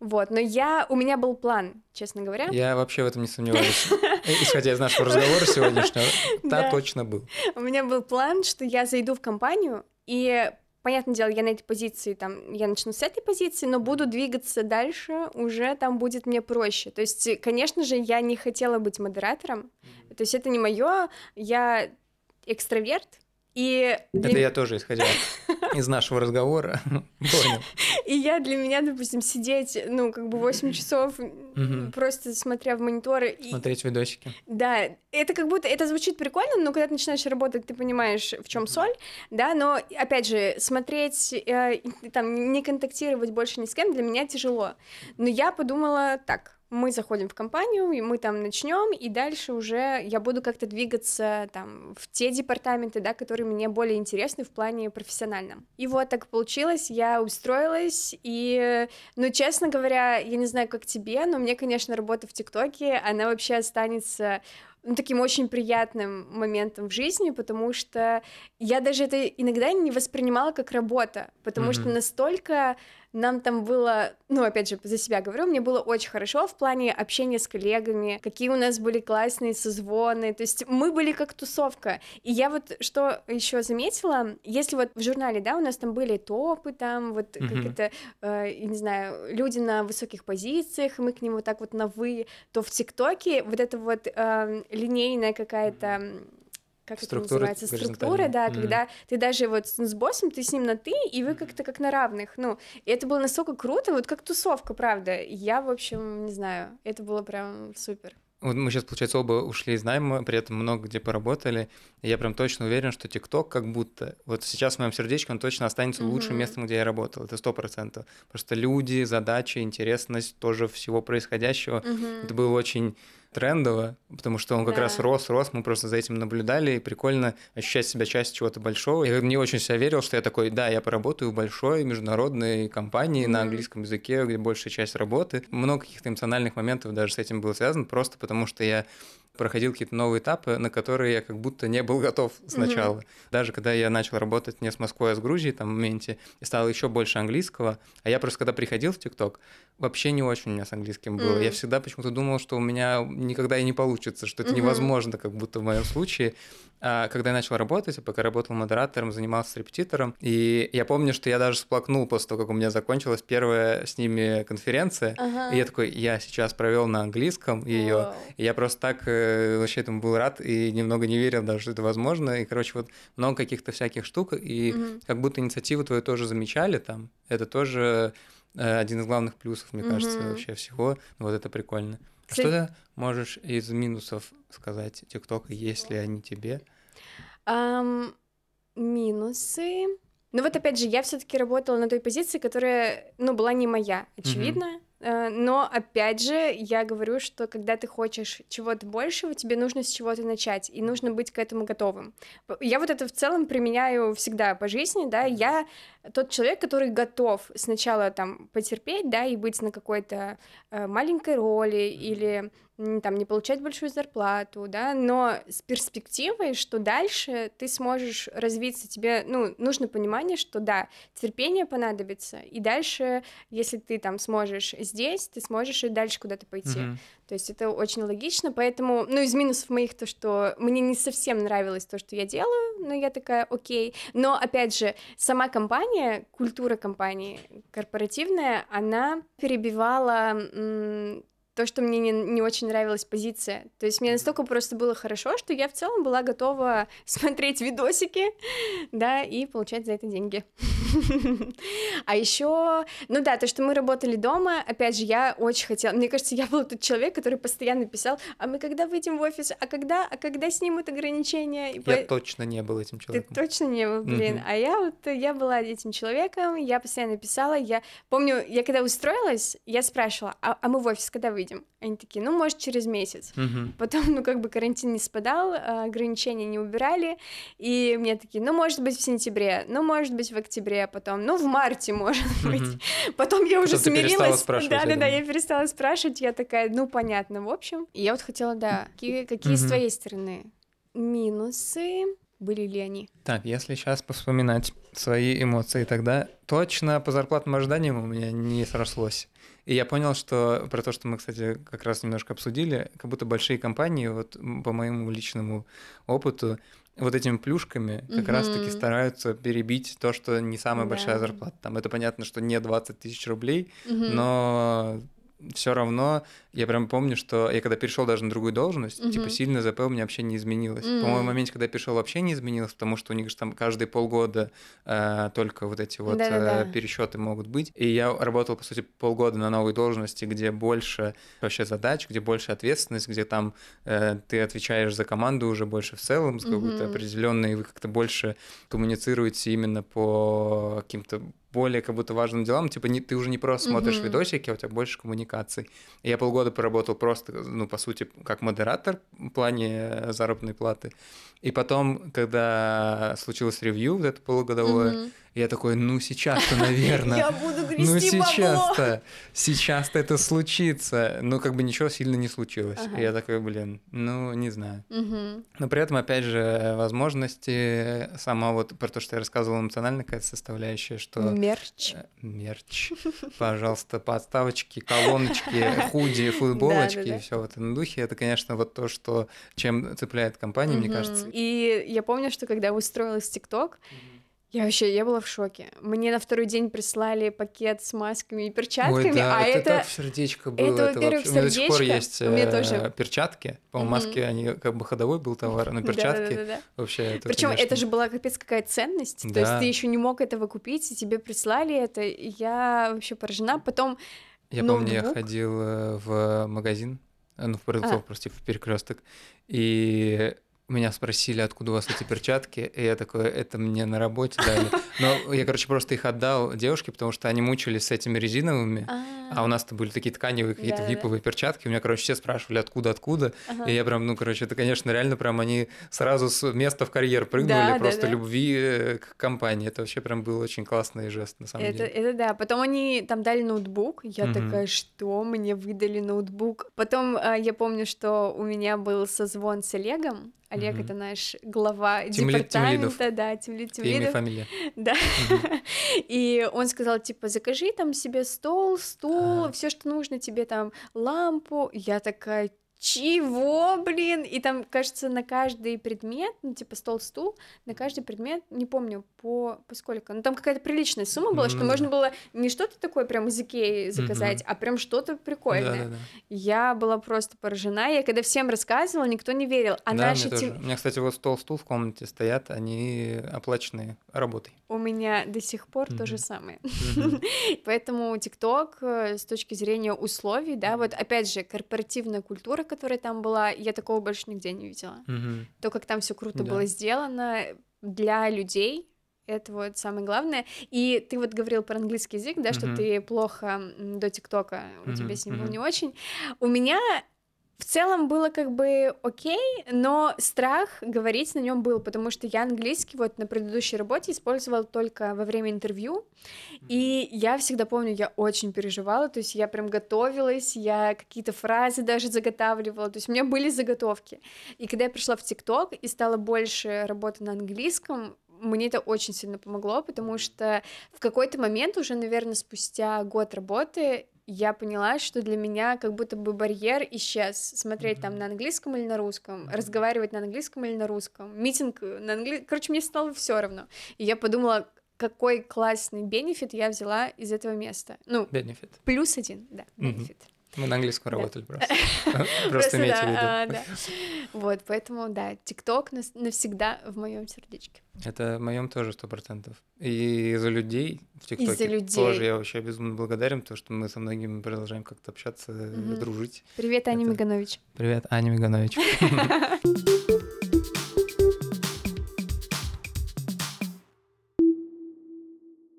Вот, но я, у меня был план, честно говоря. Я вообще в этом не сомневаюсь. Исходя из нашего разговора сегодняшнего, да, точно был. У меня был план, что я зайду в компанию, и понятное дело, я на этой позиции, там, я начну с этой позиции, но буду двигаться дальше, уже там будет мне проще. То есть, конечно же, я не хотела быть модератором, то есть это не мое, я экстраверт, и для... Это я тоже, исходя из нашего разговора, понял. И я для меня, допустим, сидеть, ну, как бы 8 часов, просто смотря в мониторы. Смотреть видосики. Да, это как будто, это звучит прикольно, но когда ты начинаешь работать, ты понимаешь, в чем соль, да, но, опять же, смотреть, э, там, не контактировать больше ни с кем для меня тяжело. Но я подумала так, мы заходим в компанию, и мы там начнем, и дальше уже я буду как-то двигаться там в те департаменты, да, которые мне более интересны в плане профессиональном. И вот так получилось, я устроилась, и, ну, честно говоря, я не знаю, как тебе, но мне, конечно, работа в ТикТоке, она вообще останется ну, таким очень приятным моментом в жизни, потому что я даже это иногда не воспринимала как работа, потому mm-hmm. что настолько нам там было, ну, опять же, за себя говорю, мне было очень хорошо в плане общения с коллегами, какие у нас были классные созвоны, то есть мы были как тусовка. И я вот что еще заметила, если вот в журнале, да, у нас там были топы, там вот mm-hmm. как это, э, не знаю, люди на высоких позициях, мы к ним вот так вот на вы, то в ТикТоке вот это вот э, линейная какая-то как структура, это называется, структура, да, mm-hmm. когда ты даже вот с боссом, ты с ним на ты, и вы как-то как на равных, ну, и это было настолько круто, вот как тусовка, правда, я, в общем, не знаю, это было прям супер. Вот мы сейчас, получается, оба ушли из найма, при этом много где поработали. И я прям точно уверен, что ТикТок как будто... Вот сейчас в моем сердечке он точно останется mm-hmm. лучшим местом, где я работал. Это сто процентов. Просто люди, задачи, интересность тоже всего происходящего. Mm-hmm. Это было очень трендово, потому что он как да. раз рос, рос, мы просто за этим наблюдали, и прикольно ощущать себя частью чего-то большого. Я не очень себя верил, что я такой, да, я поработаю в большой международной компании mm-hmm. на английском языке, где большая часть работы. Много каких-то эмоциональных моментов даже с этим было связано, просто потому что я проходил какие-то новые этапы, на которые я как будто не был готов сначала. Mm-hmm. Даже когда я начал работать не с Москвой, а с Грузией там в моменте, и стало еще больше английского, а я просто когда приходил в ТикТок, вообще не очень у меня с английским было. Mm-hmm. Я всегда почему-то думал, что у меня никогда и не получится, что это mm-hmm. невозможно, как будто в моем случае. А когда я начал работать, пока работал модератором, занимался репетитором, и я помню, что я даже сплакнул после того, как у меня закончилась первая с ними конференция, uh-huh. и я такой, я сейчас провел на английском ее, wow. и я просто так э, вообще этому был рад и немного не верил даже, что это возможно, и, короче, вот много каких-то всяких штук, и uh-huh. как будто инициативу твою тоже замечали там, это тоже один из главных плюсов, мне uh-huh. кажется, вообще всего, вот это прикольно. Что ты можешь из минусов сказать ТикТока, если они тебе? Um, минусы. Ну вот опять же, я все-таки работала на той позиции, которая, ну, была не моя, очевидно. Mm-hmm. Э, но опять же, я говорю, что когда ты хочешь чего-то большего, тебе нужно с чего-то начать, и нужно быть к этому готовым. Я вот это в целом применяю всегда по жизни, да, я тот человек, который готов сначала там потерпеть, да, и быть на какой-то э, маленькой роли или там не получать большую зарплату, да, но с перспективой, что дальше ты сможешь развиться, тебе, ну, нужно понимание, что да, терпение понадобится, и дальше, если ты там сможешь здесь, ты сможешь и дальше куда-то пойти. Mm-hmm. То есть это очень логично, поэтому, ну, из минусов моих то, что мне не совсем нравилось то, что я делаю, но я такая, окей. Но, опять же, сама компания, культура компании корпоративная, она перебивала то, что мне не, не очень нравилась позиция. То есть мне настолько просто было хорошо, что я в целом была готова смотреть видосики, да, и получать за это деньги. А еще, ну да, то, что мы работали дома, опять же, я очень хотела, мне кажется, я был тот человек, который постоянно писал, а мы когда выйдем в офис, а когда, а когда снимут ограничения? Я точно не был этим человеком. Ты точно не был, блин. А я вот, я была этим человеком, я постоянно писала, я помню, я когда устроилась, я спрашивала, а, а мы в офис когда выйдем? Они такие, ну, может, через месяц. Потом, ну, как бы карантин не спадал, а, ограничения не убирали, и мне такие, ну, может быть, в сентябре, ну, может быть, в октябре, потом, ну, в марте, может быть. Потом я уже смирилась. Да, да, да, я перестала спрашивать, я такая, ну, понятно, в общем. И я вот хотела, да, какие, какие с твоей стороны минусы были ли они? Так, если сейчас повспоминать свои эмоции, тогда точно по зарплатным ожиданиям у меня не срослось. И я понял, что про то, что мы, кстати, как раз немножко обсудили, как будто большие компании, вот по моему личному опыту, вот этими плюшками как mm-hmm. раз-таки стараются перебить то, что не самая да. большая зарплата. Там это понятно, что не 20 тысяч рублей, mm-hmm. но все равно я прям помню, что я когда перешел даже на другую должность, mm-hmm. типа сильно ЗП у меня вообще не изменилось. Mm-hmm. По-моему, в моменте, когда я перешел, вообще не изменилось, потому что у них же там каждые полгода э, только вот эти вот э, пересчеты могут быть. И я работал, по сути, полгода на новой должности, где больше вообще задач, где больше ответственность, где там э, ты отвечаешь за команду уже больше в целом, с какой-то определенной, вы как-то больше коммуницируете именно по каким-то более как будто важным делам, типа не, ты уже не просто смотришь mm-hmm. видосики, а у тебя больше коммуникаций. И я полгода поработал просто, ну, по сути, как модератор в плане заработной платы. И потом, когда случилось ревью, вот это полугодовое, mm-hmm. Я такой, ну сейчас-то, наверное. Я буду Ну грести бабло. сейчас-то, сейчас-то это случится. Ну как бы ничего сильно не случилось. Ага. Я такой, блин, ну не знаю. Мгм. Но при этом, опять же, возможности, сама вот про то, что я рассказывал, эмоциональная какая-то составляющая, что... Мерч. э, Мерч, пожалуйста, подставочки, колоночки, худи, футболочки и все в этом духе. Это, конечно, вот то, что чем цепляет компанию, мне кажется. И я помню, что когда устроилась в ТикТок, я вообще, я была в шоке. Мне на второй день прислали пакет с масками и перчатками, Ой, да, а это, это... так в сердечко было. это, Это, во-первых, вообще... У меня до сих пор сердечко. есть У меня э, тоже. перчатки. По-моему, Мгм. маски, они как бы ходовой был товар, но перчатки вообще это, Причем конечно, это же была капец какая ценность. То есть Да. ты еще не мог этого купить, и тебе прислали это. и Я вообще поражена. Потом Я помню, я ходил э, в магазин, э, ну, в продавцов, А. прости, в перекресток, и меня спросили, откуда у вас эти перчатки, и я такой, это мне на работе дали. Но я, короче, просто их отдал девушке, потому что они мучились с этими резиновыми, а у нас-то были такие тканевые какие-то виповые перчатки. У меня, короче, все спрашивали, откуда, откуда. И я прям, ну, короче, это, конечно, реально прям они сразу с места в карьер прыгнули, просто любви э, к компании. Это вообще прям был очень классный жест, на самом деле. это да. Потом они там дали ноутбук. Я такая, что мне выдали ноутбук? Потом а, я помню, что у меня был созвон с Олегом. Олег Мгм. это наш глава Тимлидов. департамента, да, тимлид Имя и Тимлидов. фамилия. Да. Мгм. И он сказал, типа, закажи там себе стол, стул, А. все, что нужно тебе там, лампу. Я такая, чего, блин? И там, кажется, на каждый предмет, ну, типа стол, стул, на каждый предмет, не помню, по, по сколько, ну, там какая-то приличная сумма была, что Ну да. можно было не что-то такое прям из Икеи заказать, а прям что-то прикольное. Да-да-да. Я была просто поражена, я когда всем рассказывала, никто не верил, а да, наши мне тоже. тем- У меня, кстати, вот стол, стул в комнате стоят, они оплаченные работой. у меня до сих пор то же самое. Поэтому ТикТок э, с точки зрения условий, да, вот опять же, корпоративная культура, которая там была, я такого больше нигде не видела. Мгм. То, как там все круто Да. было сделано для людей, это вот самое главное. И ты вот говорил про английский язык, да, что Мгм. ты плохо до ТикТока, у тебя Мгм, с ним был мгм. не очень. У меня в целом было как бы окей, но страх говорить на нем был, потому что я английский вот на предыдущей работе использовала только во время интервью, и я всегда помню, я очень переживала, то есть я прям готовилась, я какие-то фразы даже заготавливала, то есть у меня были заготовки. И когда я пришла в ТикТок и стала больше работать на английском, мне это очень сильно помогло, потому что в какой-то момент, уже, наверное, спустя год работы, я поняла, что для меня как будто бы барьер исчез. Смотреть там Мгм. на английском или на русском, разговаривать на английском или на русском, митинг на английском. Короче, мне стало все равно. И я подумала, какой классный бенефит я взяла из этого места. Ну, Бенефит. плюс один, да, бенефит. Мы на английском Да. работали просто. Просто имейте в виду. а. Вот, поэтому, да, ТикТок навсегда в моем сердечке. Это в моем тоже сто процентов. И за людей в ТикТоке тоже я вообще безумно благодарен, потому что мы со многими продолжаем как-то общаться, дружить. Привет, Аня Миганович. Привет, Аня Миганович.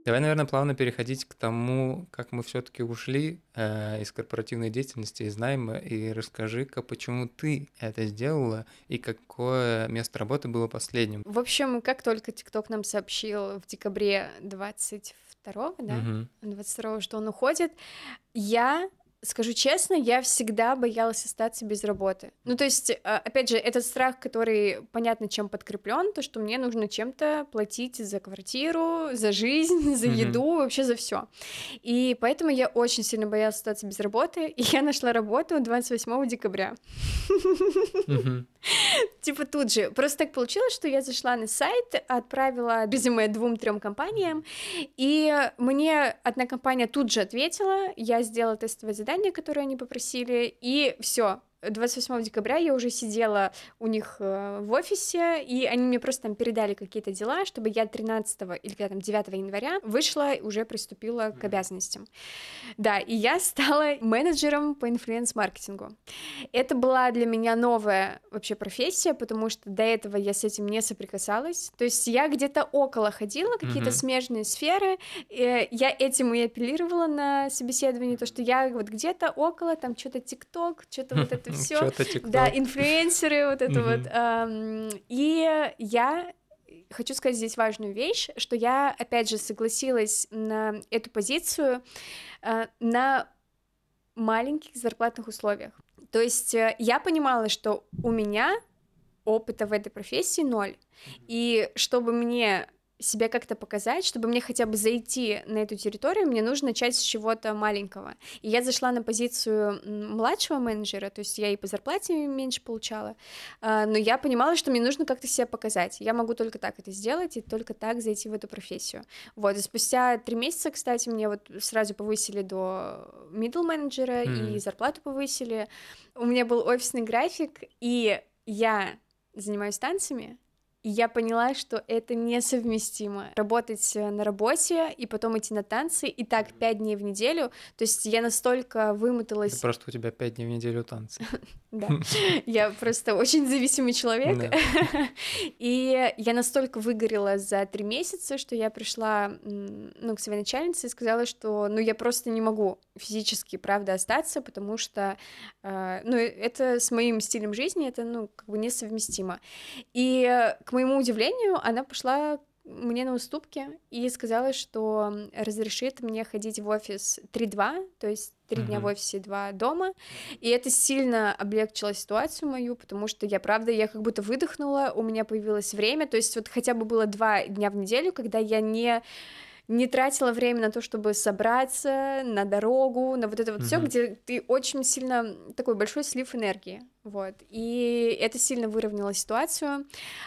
Давай, наверное, плавно переходить к тому, как мы все-таки ушли э, из корпоративной деятельности, из найма, и расскажи-ка, почему ты это сделала и какое место работы было последним. В общем, как только ТикТок нам сообщил в декабре 22 да, Мгм. 22 что он уходит, я скажу честно, я всегда боялась остаться без работы. Ну, то есть, а, опять же, этот страх, который понятно чем подкреплен, то, что мне нужно чем-то платить за квартиру, за жизнь, за еду, вообще за все. И поэтому я очень сильно боялась остаться без работы, и я нашла работу 28 декабря. Типа тут же. Просто так получилось, что я зашла на сайт, отправила резюме двум-трем компаниям, и мне одна компания тут же ответила, я сделала тестовое задание, которое они попросили, и все. 28 декабря я уже сидела у них э, в офисе, и они мне просто там передали какие-то дела, чтобы я 13 или там 9 января вышла и уже приступила к обязанностям. Да, и я стала менеджером по инфлюенс-маркетингу. Это была для меня новая вообще профессия, потому что до этого я с этим не соприкасалась. То есть я где-то около ходила, какие-то Мгм. смежные сферы. э, Я этим и апеллировала на собеседовании, то, что я вот где-то около, там что-то ТикТок, что-то вот это все. Да, инфлюенсеры, вот это вот. И я Хочу сказать здесь важную вещь, что я, опять же, согласилась на эту позицию э, на маленьких зарплатных условиях. То есть э, я понимала, что у меня опыта в этой профессии ноль. И чтобы мне себя как-то показать, чтобы мне хотя бы зайти на эту территорию, мне нужно начать с чего-то маленького. И я зашла на позицию младшего менеджера, то есть я и по зарплате меньше получала, а, но я понимала, что мне нужно как-то себя показать. Я могу только так это сделать и только так зайти в эту профессию. Вот, и спустя три месяца, кстати, мне вот сразу повысили до middle менеджера mm-hmm. и зарплату повысили. У меня был офисный график, и я занимаюсь танцами, и я поняла, что это несовместимо. Работать э, на работе и потом идти на танцы, и так пять дней в неделю. То есть я настолько вымоталась... Это просто у тебя пять дней в неделю танцы. Да, я просто очень зависимый человек. И я настолько выгорела за три месяца, что я пришла ну, к своей начальнице и сказала, что ну, я просто не могу физически, правда, остаться, потому что э, ну, это с моим стилем жизни, это ну, как бы несовместимо. И к моему удивлению, она пошла мне на уступки и сказала, что разрешит мне ходить в офис 3-2, то есть три mm-hmm. дня в офисе, два дома. И это сильно облегчило ситуацию мою, потому что я, правда, я как будто выдохнула, у меня появилось время, то есть вот хотя бы было два дня в неделю, когда я не не тратила время на то, чтобы собраться, на дорогу, на вот это вот mm-hmm. все, где ты очень сильно такой большой слив энергии, вот. И это сильно выровняло ситуацию,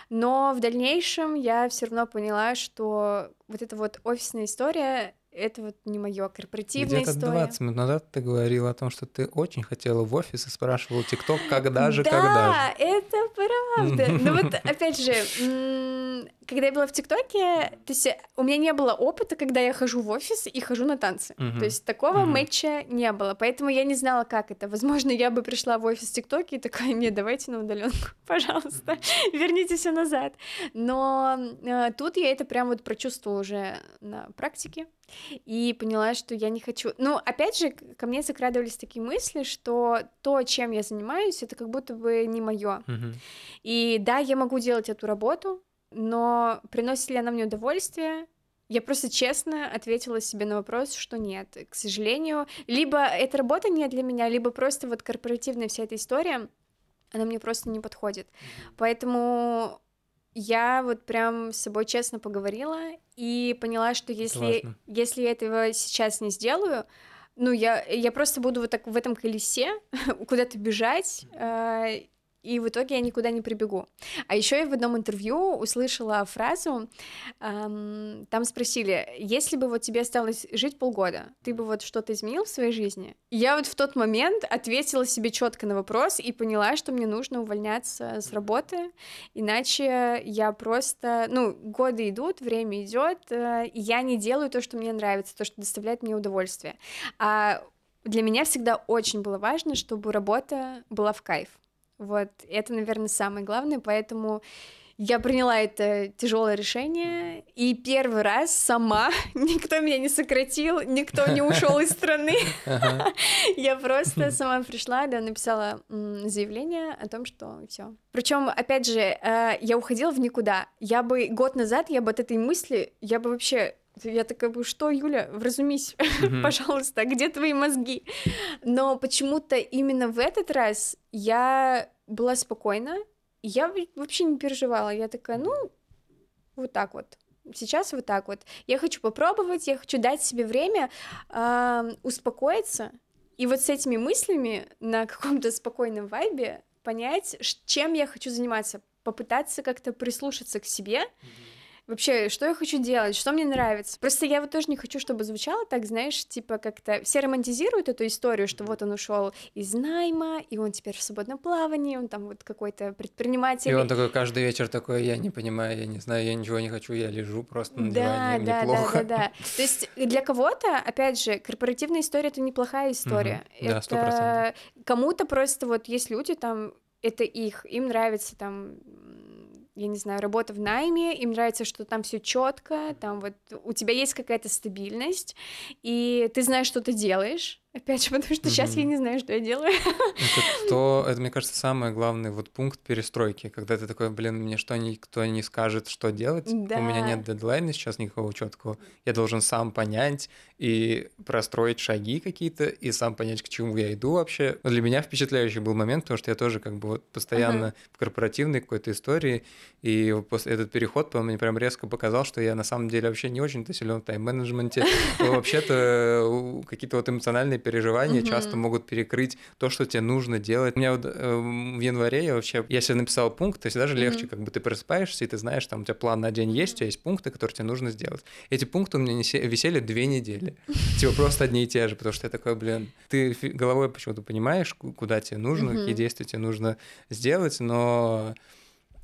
но в дальнейшем я все равно поняла, что вот эта вот офисная история это вот не мое корпоративная Где-то история. 20 минут назад ты говорила о том, что ты очень хотела в офис и спрашивала ТикТок, когда же, да, когда же. Да, это правда. Ну вот, опять же, когда я была в ТикТоке, то есть у меня не было опыта, когда я хожу в офис и хожу на танцы. То есть такого матча не было, поэтому я не знала, как это. Возможно, я бы пришла в офис ТикТоке и такая, нет, давайте на удаленку, пожалуйста, верните все назад. Но э, тут я это прям вот прочувствовала уже на практике и поняла, что я не хочу. Ну, опять же, ко мне закрадывались такие мысли, что то, чем я занимаюсь, это как будто бы не мое. Mm-hmm. И да, я могу делать эту работу, но приносит ли она мне удовольствие? Я просто честно ответила себе на вопрос, что нет. К сожалению, либо эта работа не для меня, либо просто вот корпоративная вся эта история, она мне просто не подходит. Поэтому я вот прям с собой честно поговорила и поняла, что если, если я этого сейчас не сделаю, ну, я, я просто буду вот так в этом колесе куда-то бежать, э, и в итоге я никуда не прибегу. А еще я в одном интервью услышала фразу, эм, там спросили, если бы вот тебе осталось жить полгода, ты бы вот что-то изменил в своей жизни? И я вот в тот момент ответила себе четко на вопрос и поняла, что мне нужно увольняться с работы, иначе я просто, ну, годы идут, время идет, э, и я не делаю то, что мне нравится, то, что доставляет мне удовольствие. А для меня всегда очень было важно, чтобы работа была в кайф. Вот, это, наверное, самое главное, поэтому я приняла это тяжелое решение, и первый раз сама, никто меня не сократил, никто не ушел из страны. Я просто сама пришла, да, написала заявление о том, что все. Причем, опять же, э, я уходила в никуда. Я бы год назад, я бы от этой мысли, я бы вообще я такая что, Юля, вразумись, mm-hmm. пожалуйста, где твои мозги? Но почему-то именно в этот раз я была спокойна, я вообще не переживала. Я такая, ну, вот так вот. Сейчас вот так вот. Я хочу попробовать, я хочу дать себе время э, успокоиться. И вот с этими мыслями на каком-то спокойном вайбе понять, чем я хочу заниматься, попытаться как-то прислушаться к себе. Mm-hmm вообще, что я хочу делать, что мне нравится. Просто я вот тоже не хочу, чтобы звучало так, знаешь, типа как-то все романтизируют эту историю, что вот он ушел из найма, и он теперь в свободном плавании, он там вот какой-то предприниматель. И он такой каждый вечер такой, я не понимаю, я не знаю, я ничего не хочу, я лежу просто на да, диване, да, мне плохо. Да, да, да. То есть для кого-то, опять же, корпоративная история — это неплохая история. Угу. Да, это кому-то просто вот есть люди там, это их, им нравится там я не знаю, работа в найме, им нравится, что там все четко, там вот у тебя есть какая-то стабильность, и ты знаешь, что ты делаешь, Опять же, потому что сейчас я не знаю, что я делаю. Это то, это, мне кажется, самый главный вот пункт перестройки, когда ты такой, блин, мне что никто не скажет, что делать, Да. у меня нет дедлайна сейчас никакого четкого, я должен сам понять и простроить шаги какие-то, и сам понять, к чему я иду вообще. Но для меня впечатляющий был момент, потому что я тоже как бы вот постоянно в корпоративной какой-то истории, и после этот переход, по мне прям резко показал, что я на самом деле вообще не очень-то силен в тайм-менеджменте. Вообще-то какие-то вот эмоциональные переживания Мгм. часто могут перекрыть то, что тебе нужно делать. У меня вот эм, в январе я вообще, я себе написал пункт, то есть даже легче, Мгм. как бы ты просыпаешься, и ты знаешь, там у тебя план на день есть, у тебя есть пункты, которые тебе нужно сделать. Эти пункты у меня висели две недели. Типа просто одни и те же, потому что я такой, блин, ты головой почему-то понимаешь, ку- куда тебе нужно, Мгм. какие действия тебе нужно сделать, но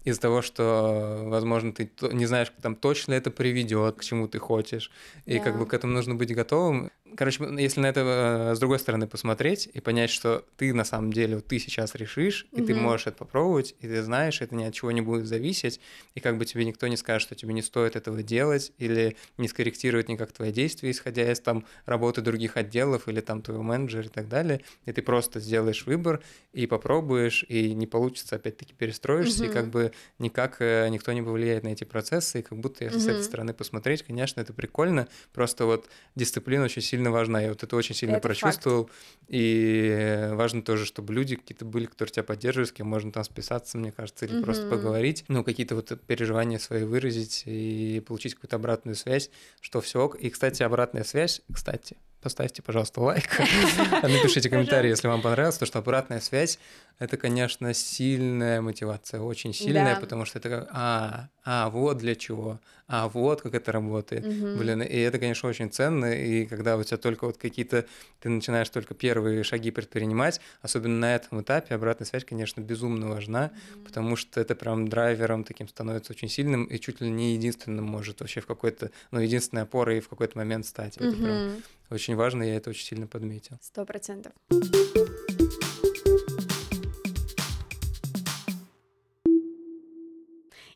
из-за того, что, возможно, ты не знаешь, там точно это приведет, к чему ты хочешь, и как Да. бы к этому нужно быть готовым. Короче, если на это э, с другой стороны посмотреть и понять, что ты на самом деле, вот ты сейчас решишь, и ты Мгм. можешь это попробовать, и ты знаешь, это ни от чего не будет зависеть, и как бы тебе никто не скажет, что тебе не стоит этого делать, или не скорректирует никак твои действия, исходя из там работы других отделов или там твоего менеджера и так далее, и ты просто сделаешь выбор и попробуешь, и не получится, опять-таки перестроишься, и Мгм. как бы никак э, никто не повлияет на эти процессы, и как будто если с этой стороны посмотреть, конечно, это прикольно, просто вот дисциплина очень сильно важна, я вот это очень сильно Это факт. прочувствовал, и э, важно тоже, чтобы люди какие-то были, которые тебя поддерживают, с кем можно там списаться, мне кажется, или просто Мгм. поговорить, ну, какие-то вот переживания свои выразить и получить какую-то обратную связь, что все ок. И, кстати, обратная связь, кстати, поставьте, пожалуйста, лайк, напишите комментарий, если вам понравилось, то что обратная связь это, конечно, сильная мотивация, очень сильная, Да. потому что это как, а, а, вот для чего, а, вот как это работает. Блин, и это, конечно, очень ценно, и когда у тебя только вот какие-то, ты начинаешь только первые шаги предпринимать, особенно на этом этапе, обратная связь, конечно, безумно важна, потому что это прям драйвером таким становится очень сильным и чуть ли не единственным может вообще в какой-то, ну, единственной опорой в какой-то момент стать. Это прям. Очень важно, я это очень сильно подметил. Сто процентов.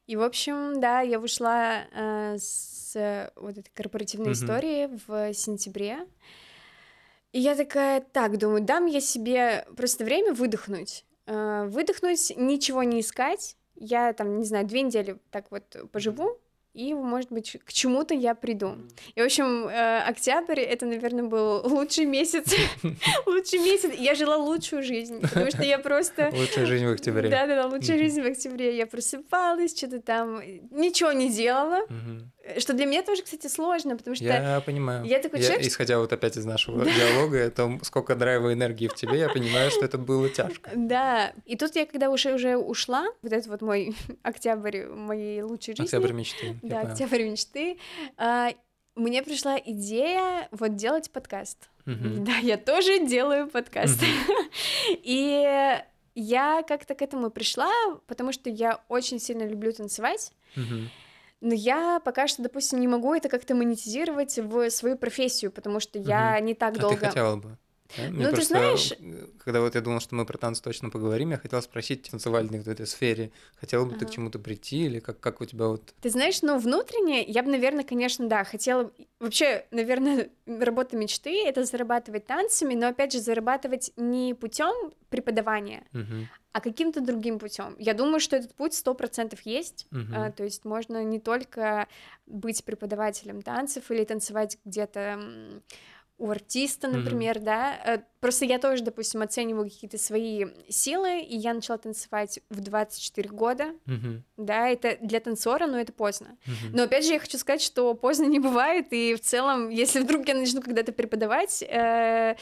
И, в общем, да, я вышла э, с э, вот этой корпоративной Мгм. истории в сентябре. И я такая, так, думаю, дам я себе просто время выдохнуть. Э, выдохнуть, ничего не искать. Я там, не знаю, две недели так вот поживу, и, может быть, к чему-то я приду. И, в общем, э, октябрь это, наверное, был лучший месяц. Лучший месяц. Я жила лучшую жизнь, потому что я просто... Лучшая жизнь в октябре. Да, да, да, лучшая жизнь в октябре. Я просыпалась, что-то там, ничего не делала. Э, Что для меня тоже, кстати, сложно, потому что Я понимаю. я такой человек, что- Исходя вот опять из нашего диалога, о том, сколько драйва и энергии в тебе, я понимаю, что это было тяжко. Да, и тут я, когда уже, уже ушла, вот этот вот мой октябрь моей лучшей жизни, Октябрь мечты. я да, октябрь мечты, а, мне пришла идея вот делать подкаст. Мгм. Да, я тоже делаю подкаст. И я как-то к этому пришла, потому что я очень сильно люблю танцевать. Мгм. Но я пока что, допустим, не могу это как-то монетизировать в свою профессию, потому что я не так А долго... ты хотела бы? Да? Мне Ну, ты просто, знаешь- э, когда вот я думал, что мы про танцы точно поговорим, я хотел спросить в танцевальной вот этой сфере, хотела бы ты к Ага. чему-то прийти, или как, как у тебя вот... Ты знаешь, ну, внутренне я бы, наверное, конечно, да, хотела... Вообще, наверное, работа мечты — это зарабатывать танцами, но, опять же, зарабатывать не путем преподавания, Мгм. а каким-то другим путем. Я думаю, что этот путь сто процентов есть. Мгм. А, то есть можно не только быть преподавателем танцев или танцевать где-то у артиста, например, да. Просто я тоже, допустим, оцениваю какие-то свои силы, и я начала танцевать в 24 года, Мгм. да, это для танцора, но это поздно. Мгм. Но опять же, я хочу сказать, что поздно не бывает, и в целом, если вдруг я начну когда-то преподавать, э,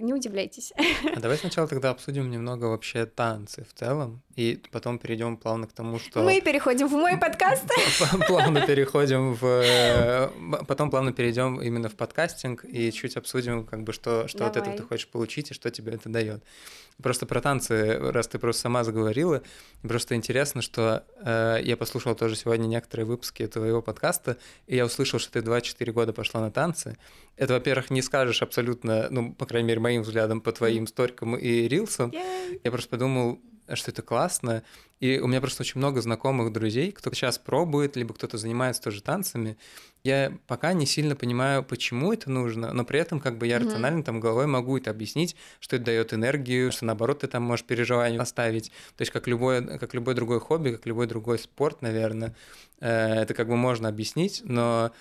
не удивляйтесь. А давай сначала тогда обсудим немного вообще танцы в целом, и потом перейдем плавно к тому, что... Мы переходим в мой подкаст. плавно переходим в... э, Потом плавно перейдем именно в подкастинг и чуть обсудим, как бы, что, что от этого ты хочешь получить и что тебе это дает. Просто про танцы, раз ты просто сама заговорила, просто интересно, что э, я послушал тоже сегодня некоторые выпуски твоего подкаста, и я услышал, что ты 24 года пошла на танцы. Это, во-первых, не скажешь абсолютно, ну, по крайней мере, моим взглядом, по твоим сторикам и рилсам. Yay. Я просто подумал, что это классно. И у меня просто очень много знакомых друзей, кто сейчас пробует, либо кто-то занимается тоже танцами. Я пока не сильно понимаю, почему это нужно, но при этом как бы я рационально там головой могу это объяснить, что это дает энергию, что наоборот ты там можешь переживание оставить. То есть как любое, как любой другой хобби, как любой другой спорт, наверное, э, это как бы можно объяснить, но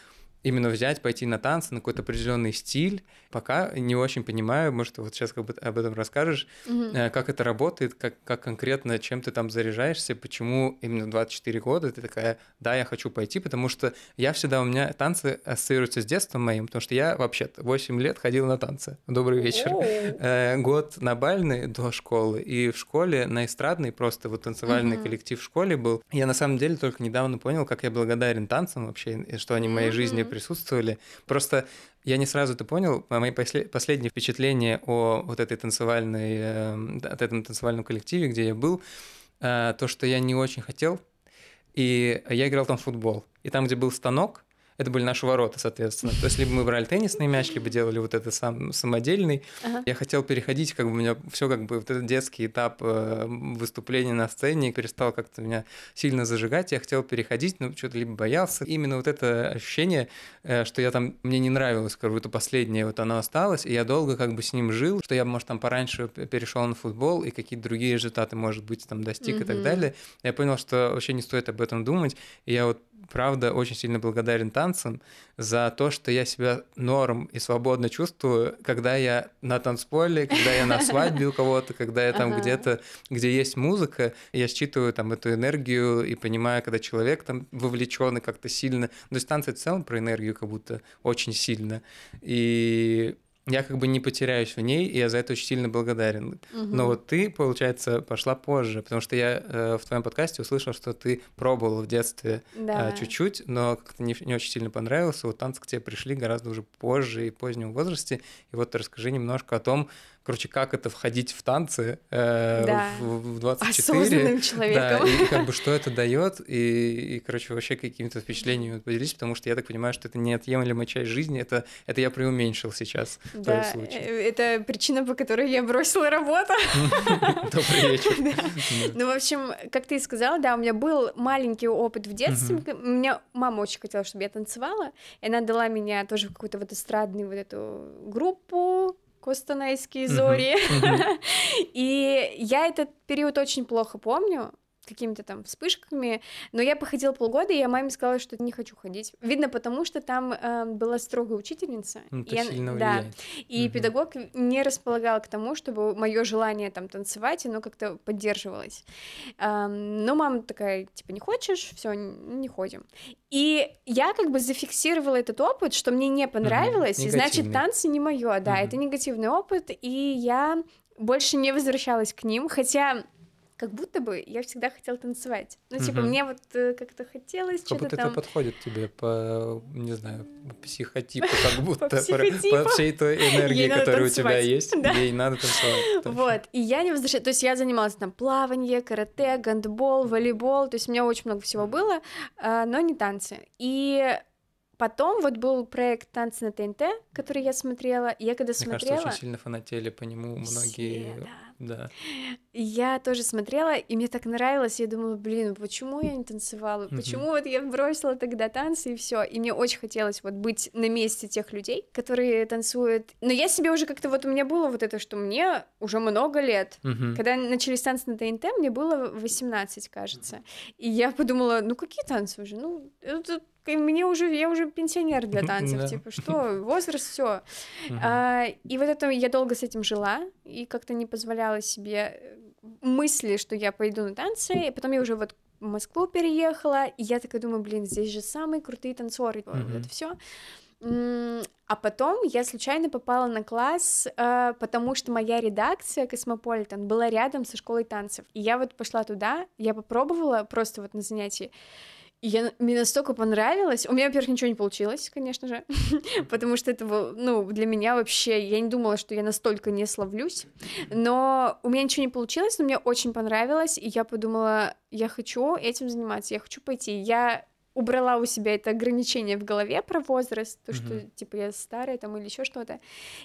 именно взять, пойти на танцы, на какой-то определенный стиль. Пока не очень понимаю, может, вот сейчас как бы об этом расскажешь, mm-hmm. как это работает, как, как конкретно, чем ты там заряжаешься, почему именно 24 года ты такая, да, я хочу пойти, потому что я всегда, у меня танцы ассоциируются с детством моим, потому что я вообще 8 лет ходил на танцы. Добрый вечер. Oh. Год на бальный до школы, и в школе на эстрадный просто вот танцевальный mm-hmm. коллектив в школе был. Я на самом деле только недавно понял, как я благодарен танцам вообще, что они в моей mm-hmm. жизни присутствовали. Просто я не сразу это понял. Мои последние впечатления о вот этой танцевальной, эм, от этом танцевальном коллективе, где я был, э, то, что я не очень хотел, и я играл там в футбол. И там, где был станок, это были наши ворота, соответственно. То есть либо мы брали теннисный мяч, либо делали вот это сам самодельный. Ага. Я хотел переходить, как бы у меня все как бы вот этот детский этап э, выступления на сцене перестал как-то меня сильно зажигать. Я хотел переходить, но что-то либо боялся. Именно вот это ощущение, э, что я там мне не нравилось, как будто последнее вот оно осталось, и я долго как бы с ним жил, что я, может, там пораньше перешел на футбол и какие-то другие результаты, может быть, там достиг mm-hmm. и так далее. Я понял, что вообще не стоит об этом думать. И я вот правда очень сильно благодарен танцам за то, что я себя норм и свободно чувствую, когда я на танцполе, когда я на свадьбе у кого-то, когда я там где-то, где есть музыка, я считываю там эту энергию и понимаю, когда человек там вовлечен и как-то сильно. То есть танцы в целом про энергию как будто очень сильно. И я как бы не потеряюсь в ней, и я за это очень сильно благодарен. Угу. Но вот ты, получается, пошла позже, потому что я э, в твоем подкасте услышал, что ты пробовала в детстве да. э, чуть-чуть, но как-то не, не очень сильно понравился. Вот танцы к тебе пришли гораздо уже позже и позднем возрасте. И вот расскажи немножко о том, короче, как это входить в танцы э, да. в, в 24. Осознанным человеком. Да, и как бы что это дает, и, и, короче, вообще какими-то впечатлениями поделись, потому что я так понимаю, что это неотъемлемая часть жизни, это, это я преуменьшил сейчас да, в э, это причина, по которой я бросила работу. Добрый вечер. Ну, в общем, как ты и сказала, да, у меня был маленький опыт в детстве, у меня мама очень хотела, чтобы я танцевала, и она дала меня тоже в какую-то вот эстрадную вот эту группу, Костанайские зори. И я этот период очень плохо помню, какими-то там вспышками, но я походила полгода, и я маме сказала, что не хочу ходить. Видно, потому что там э, была строгая учительница. Ну, и, сильно да, и угу. педагог не располагал к тому, чтобы мое желание там танцевать, оно как-то поддерживалось. Э, но мама такая, типа, не хочешь, все, не ходим. И я как бы зафиксировала этот опыт, что мне не понравилось, угу. и значит танцы не мое, да, угу. это негативный опыт, и я больше не возвращалась к ним, хотя как будто бы я всегда хотела танцевать. Ну, типа, угу. мне вот э, как-то хотелось как что-то будто там... это подходит тебе по, не знаю, по психотипу, как будто по, всей той энергии, которая у тебя есть, ей надо танцевать. Вот, и я не возвращалась, то есть я занималась там плавание, карате, гандбол, волейбол, то есть у меня очень много всего было, а, но не танцы. И Потом вот был проект «Танцы на ТНТ», который я смотрела, и я когда Мне смотрела... кажется, очень сильно фанатели по нему многие... Все, да. да. Я тоже смотрела, и мне так нравилось, я думала, блин, почему я не танцевала, почему вот я бросила тогда танцы и все, и мне очень хотелось вот быть на месте тех людей, которые танцуют, но я себе уже как-то вот у меня было вот это, что мне уже много лет, когда начались танцы на ТНТ, мне было 18, кажется, и я подумала, ну какие танцы уже, ну это мне уже, я уже пенсионер для танцев, типа, что, возраст, все. А, и вот это я долго с этим жила, и как-то не позволяла себе э, мысли, что я пойду на танцы, и потом я уже вот в Москву переехала, и я такая думаю, блин, здесь же самые крутые танцоры, mm-hmm. вот это все. А потом я случайно попала на класс, э, потому что моя редакция Космополитен была рядом со школой танцев. И я вот пошла туда, я попробовала просто вот на занятии. И я, мне настолько понравилось. У меня, во-первых, ничего не получилось, конечно же, потому что это ну, для меня вообще, я не думала, что я настолько не славлюсь, но у меня ничего не получилось, но мне очень понравилось, и я подумала, я хочу этим заниматься, я хочу пойти. Я убрала у себя это ограничение в голове про возраст, то, что, типа, я старая там или еще что-то.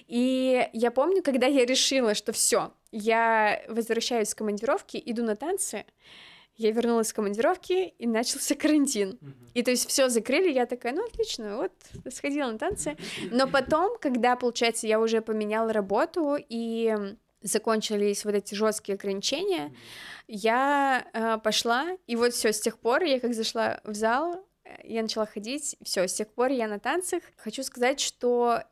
И я помню, когда я решила, что все, я возвращаюсь с командировки, иду на танцы, я вернулась с командировки, и начался карантин. И то есть все закрыли, я такая, ну отлично, вот сходила на танцы. Но потом, когда, получается, я уже поменяла работу и закончились вот эти жесткие ограничения, я э, пошла, и вот все, с тех пор я как зашла в зал, я начала ходить, все, с тех пор я на танцах. Хочу сказать, что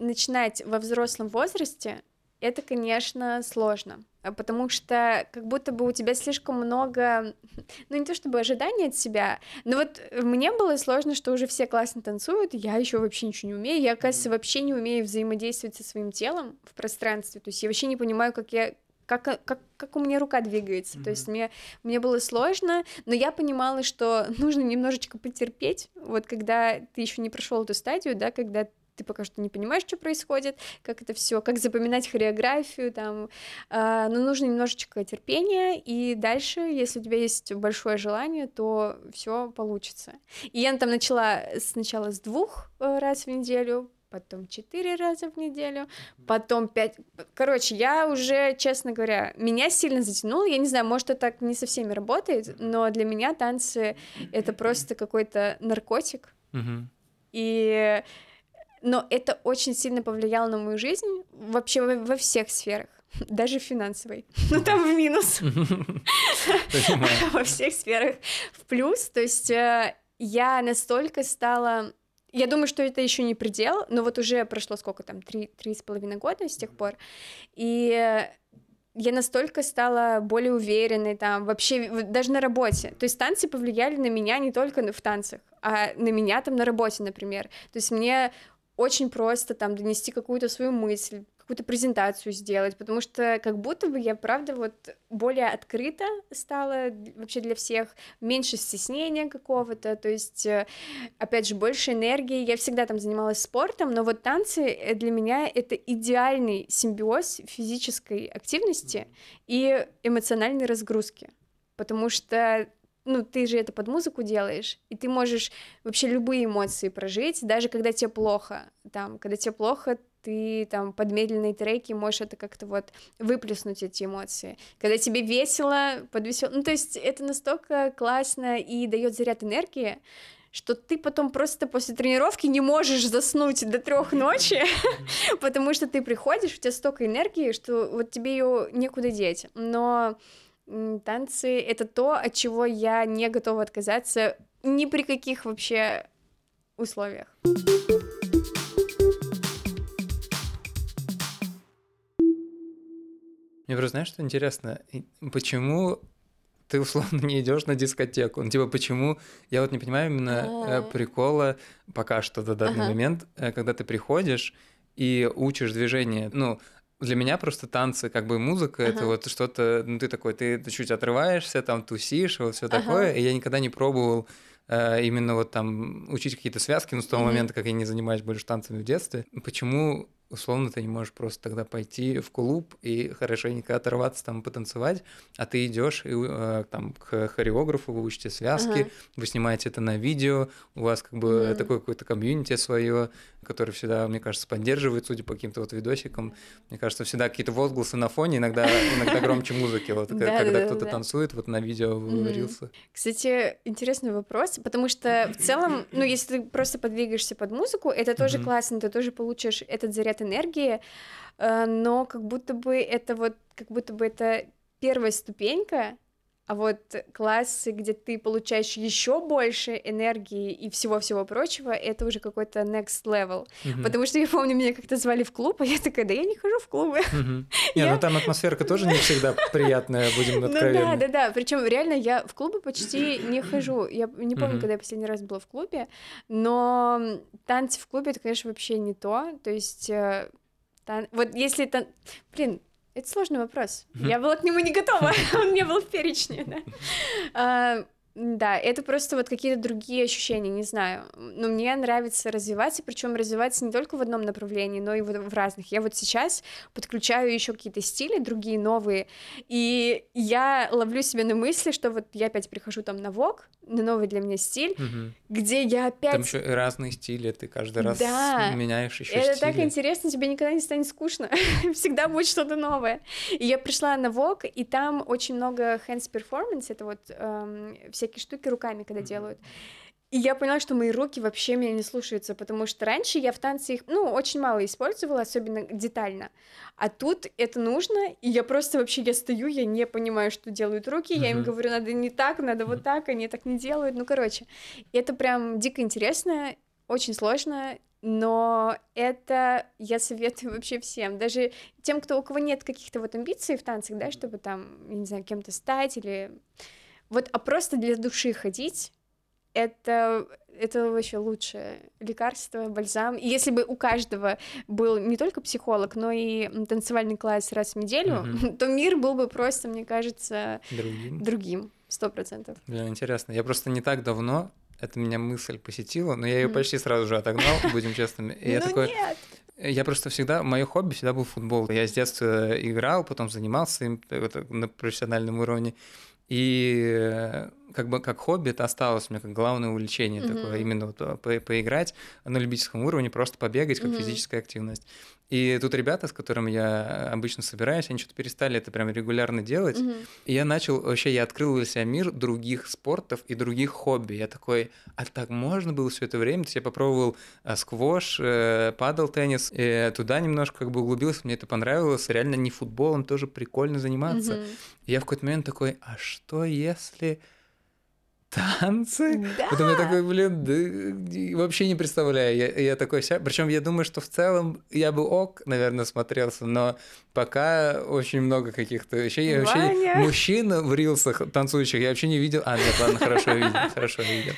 начинать во взрослом возрасте это, конечно, сложно, потому что как будто бы у тебя слишком много, ну не то чтобы ожиданий от себя, но вот мне было сложно, что уже все классно танцуют, я еще вообще ничего не умею, я, оказывается, вообще не умею взаимодействовать со своим телом в пространстве, то есть я вообще не понимаю, как я как, как, как у меня рука двигается. Mm-hmm. То есть мне, мне было сложно, но я понимала, что нужно немножечко потерпеть, вот когда ты еще не прошел эту стадию, да, когда ты пока что не понимаешь, что происходит, как это все, как запоминать хореографию, там, э, но нужно немножечко терпения, и дальше, если у тебя есть большое желание, то все получится. И я там начала сначала с двух э, раз в неделю, потом четыре раза в неделю, потом пять. Короче, я уже, честно говоря, меня сильно затянуло. Я не знаю, может, это так не со всеми работает, но для меня танцы это просто какой-то наркотик. Мгм. И но это очень сильно повлияло на мою жизнь вообще во, во всех сферах, даже финансовой. Ну там в минус. Во всех сферах в плюс. То есть э, я настолько стала... Я думаю, что это еще не предел, но вот уже прошло сколько там, три, три с половиной года с тех пор, и я настолько стала более уверенной там, вообще даже на работе. То есть танцы повлияли на меня не только в танцах, а на меня там на работе, например. То есть мне очень просто там донести какую-то свою мысль, какую-то презентацию сделать, потому что как будто бы я, правда, вот более открыта стала вообще для всех, меньше стеснения какого-то, то есть, э, опять же, больше энергии. Я всегда там занималась спортом, но вот танцы э, для меня это идеальный симбиоз физической активности и эмоциональной разгрузки, потому что ну, ты же это под музыку делаешь, и ты можешь вообще любые эмоции прожить, даже когда тебе плохо, там, когда тебе плохо, ты там под медленные треки можешь это как-то вот выплеснуть эти эмоции. Когда тебе весело, под весел... Ну, то есть это настолько классно и дает заряд энергии, что ты потом просто после тренировки не можешь заснуть до трех ночи, потому что ты приходишь, у тебя столько энергии, что вот тебе ее некуда деть. Но танцы — это то, от чего я не готова отказаться ни при каких вообще условиях. Мне просто знаешь, что интересно? Почему ты условно не идешь на дискотеку? Ну, типа, почему? Я вот не понимаю именно э, А. прикола пока что до данный Ага. момент, э, когда ты приходишь и учишь движение. Ну, для меня просто танцы, как бы музыка, это Ага. вот что-то, ну, ты такой, ты чуть отрываешься, там, тусишь, вот все Ага. такое. И я никогда не пробовал э, именно вот там учить какие-то связки, ну, с того Мгм. момента, как я не занимаюсь больше танцами в детстве. Почему условно ты не можешь просто тогда пойти в клуб и хорошенько оторваться там потанцевать, а ты идешь и э, там к хореографу, вы учите связки, Ага. вы снимаете это на видео, у вас как бы Мгм. такое какое-то комьюнити свое, которое всегда, мне кажется, поддерживает, судя по каким-то вот видосикам. Мне кажется, всегда какие-то возгласы на фоне, иногда, иногда громче музыки. Вот когда да, кто-то танцует, вот на видео Мгм. выварился. Кстати, интересный вопрос, потому что в целом, ну, если ты просто подвигаешься под музыку, это тоже классно, ты тоже получишь этот заряд энергии, э, но как будто бы это вот, как будто бы это первая ступенька, а вот классы, где ты получаешь еще больше энергии и всего-всего прочего, это уже какой-то next level. Мгм. Потому что я помню, меня как-то звали в клуб, а я такая, да я не хожу в клубы. Мгм. Не, Я- ну там атмосферка тоже не всегда приятная, будем Ну да, откровенны. да, да. Причем реально я в клубы почти не хожу. Я не помню, Мгм. когда я последний раз была в клубе, но танцы в клубе это, конечно, вообще не то. То есть э, тан- вот если это, блин, это сложный вопрос. Я была к нему не готова. Он не был в перечне, да. Да, это просто вот какие-то другие ощущения, не знаю. Но мне нравится развиваться, причем развиваться не только в одном направлении, но и в, в разных. Я вот сейчас подключаю еще какие-то стили, другие новые, и я ловлю себя на мысли, что вот я опять прихожу там на ВОК, на новый для меня стиль, Мгм. где я опять... Там еще разные стили, ты каждый раз Да, меняешь еще Это стили. так интересно, тебе никогда не станет скучно. Всегда будет что-то новое. И я пришла на Vogue, и там очень много hands performance, это вот эм, всякие штуки руками, когда делают. И я поняла, что мои руки вообще меня не слушаются, потому что раньше я в танце их, ну, очень мало использовала, особенно детально. А тут это нужно, и я просто вообще, я стою, я не понимаю, что делают руки, я им говорю, надо не так, надо вот так, они так не делают, ну, короче. И это прям дико интересно, очень сложно, но это я советую вообще всем, даже тем, кто у кого нет каких-то вот амбиций в танцах, да, чтобы там, я не знаю, кем-то стать или вот, а просто для души ходить, это это вообще лучшее лекарство, бальзам. И если бы у каждого был не только психолог, но и танцевальный класс раз в неделю, Мгм. то мир был бы просто, мне кажется, Другим. другим, сто процентов. Блин, интересно. Я просто не так давно, это меня мысль посетила, но я ее Мгм. почти сразу же отогнал, будем честными. И я ну такой, нет! Я просто всегда, мое хобби всегда был футбол. Я с детства играл, потом занимался им э, на профессиональном уровне. И э, как бы как хобби это осталось у меня как главное увлечение Мгм. такое, именно вот э, по- поиграть на любительском уровне, просто побегать, как Мгм. физическая активность. И тут ребята, с которыми я обычно собираюсь, они что-то перестали это прям регулярно делать. Мгм. И я начал, вообще, я открыл для себя мир других спортов и других хобби. Я такой, а так можно было все это время? То есть я попробовал а, сквош, э, падал теннис, э, туда немножко как бы углубился, мне это понравилось. Реально не футболом тоже прикольно заниматься. Мгм. И я в какой-то момент такой, а что если танцы? Да. Потом я такой, блин, да, вообще не представляю. Я, я такой вся... Причем я думаю, что в целом я бы ок, наверное, смотрелся, но пока очень много каких-то вещей. Я вообще мужчин в рилсах танцующих я вообще не видел. А, нет, ладно, хорошо видел, хорошо видел.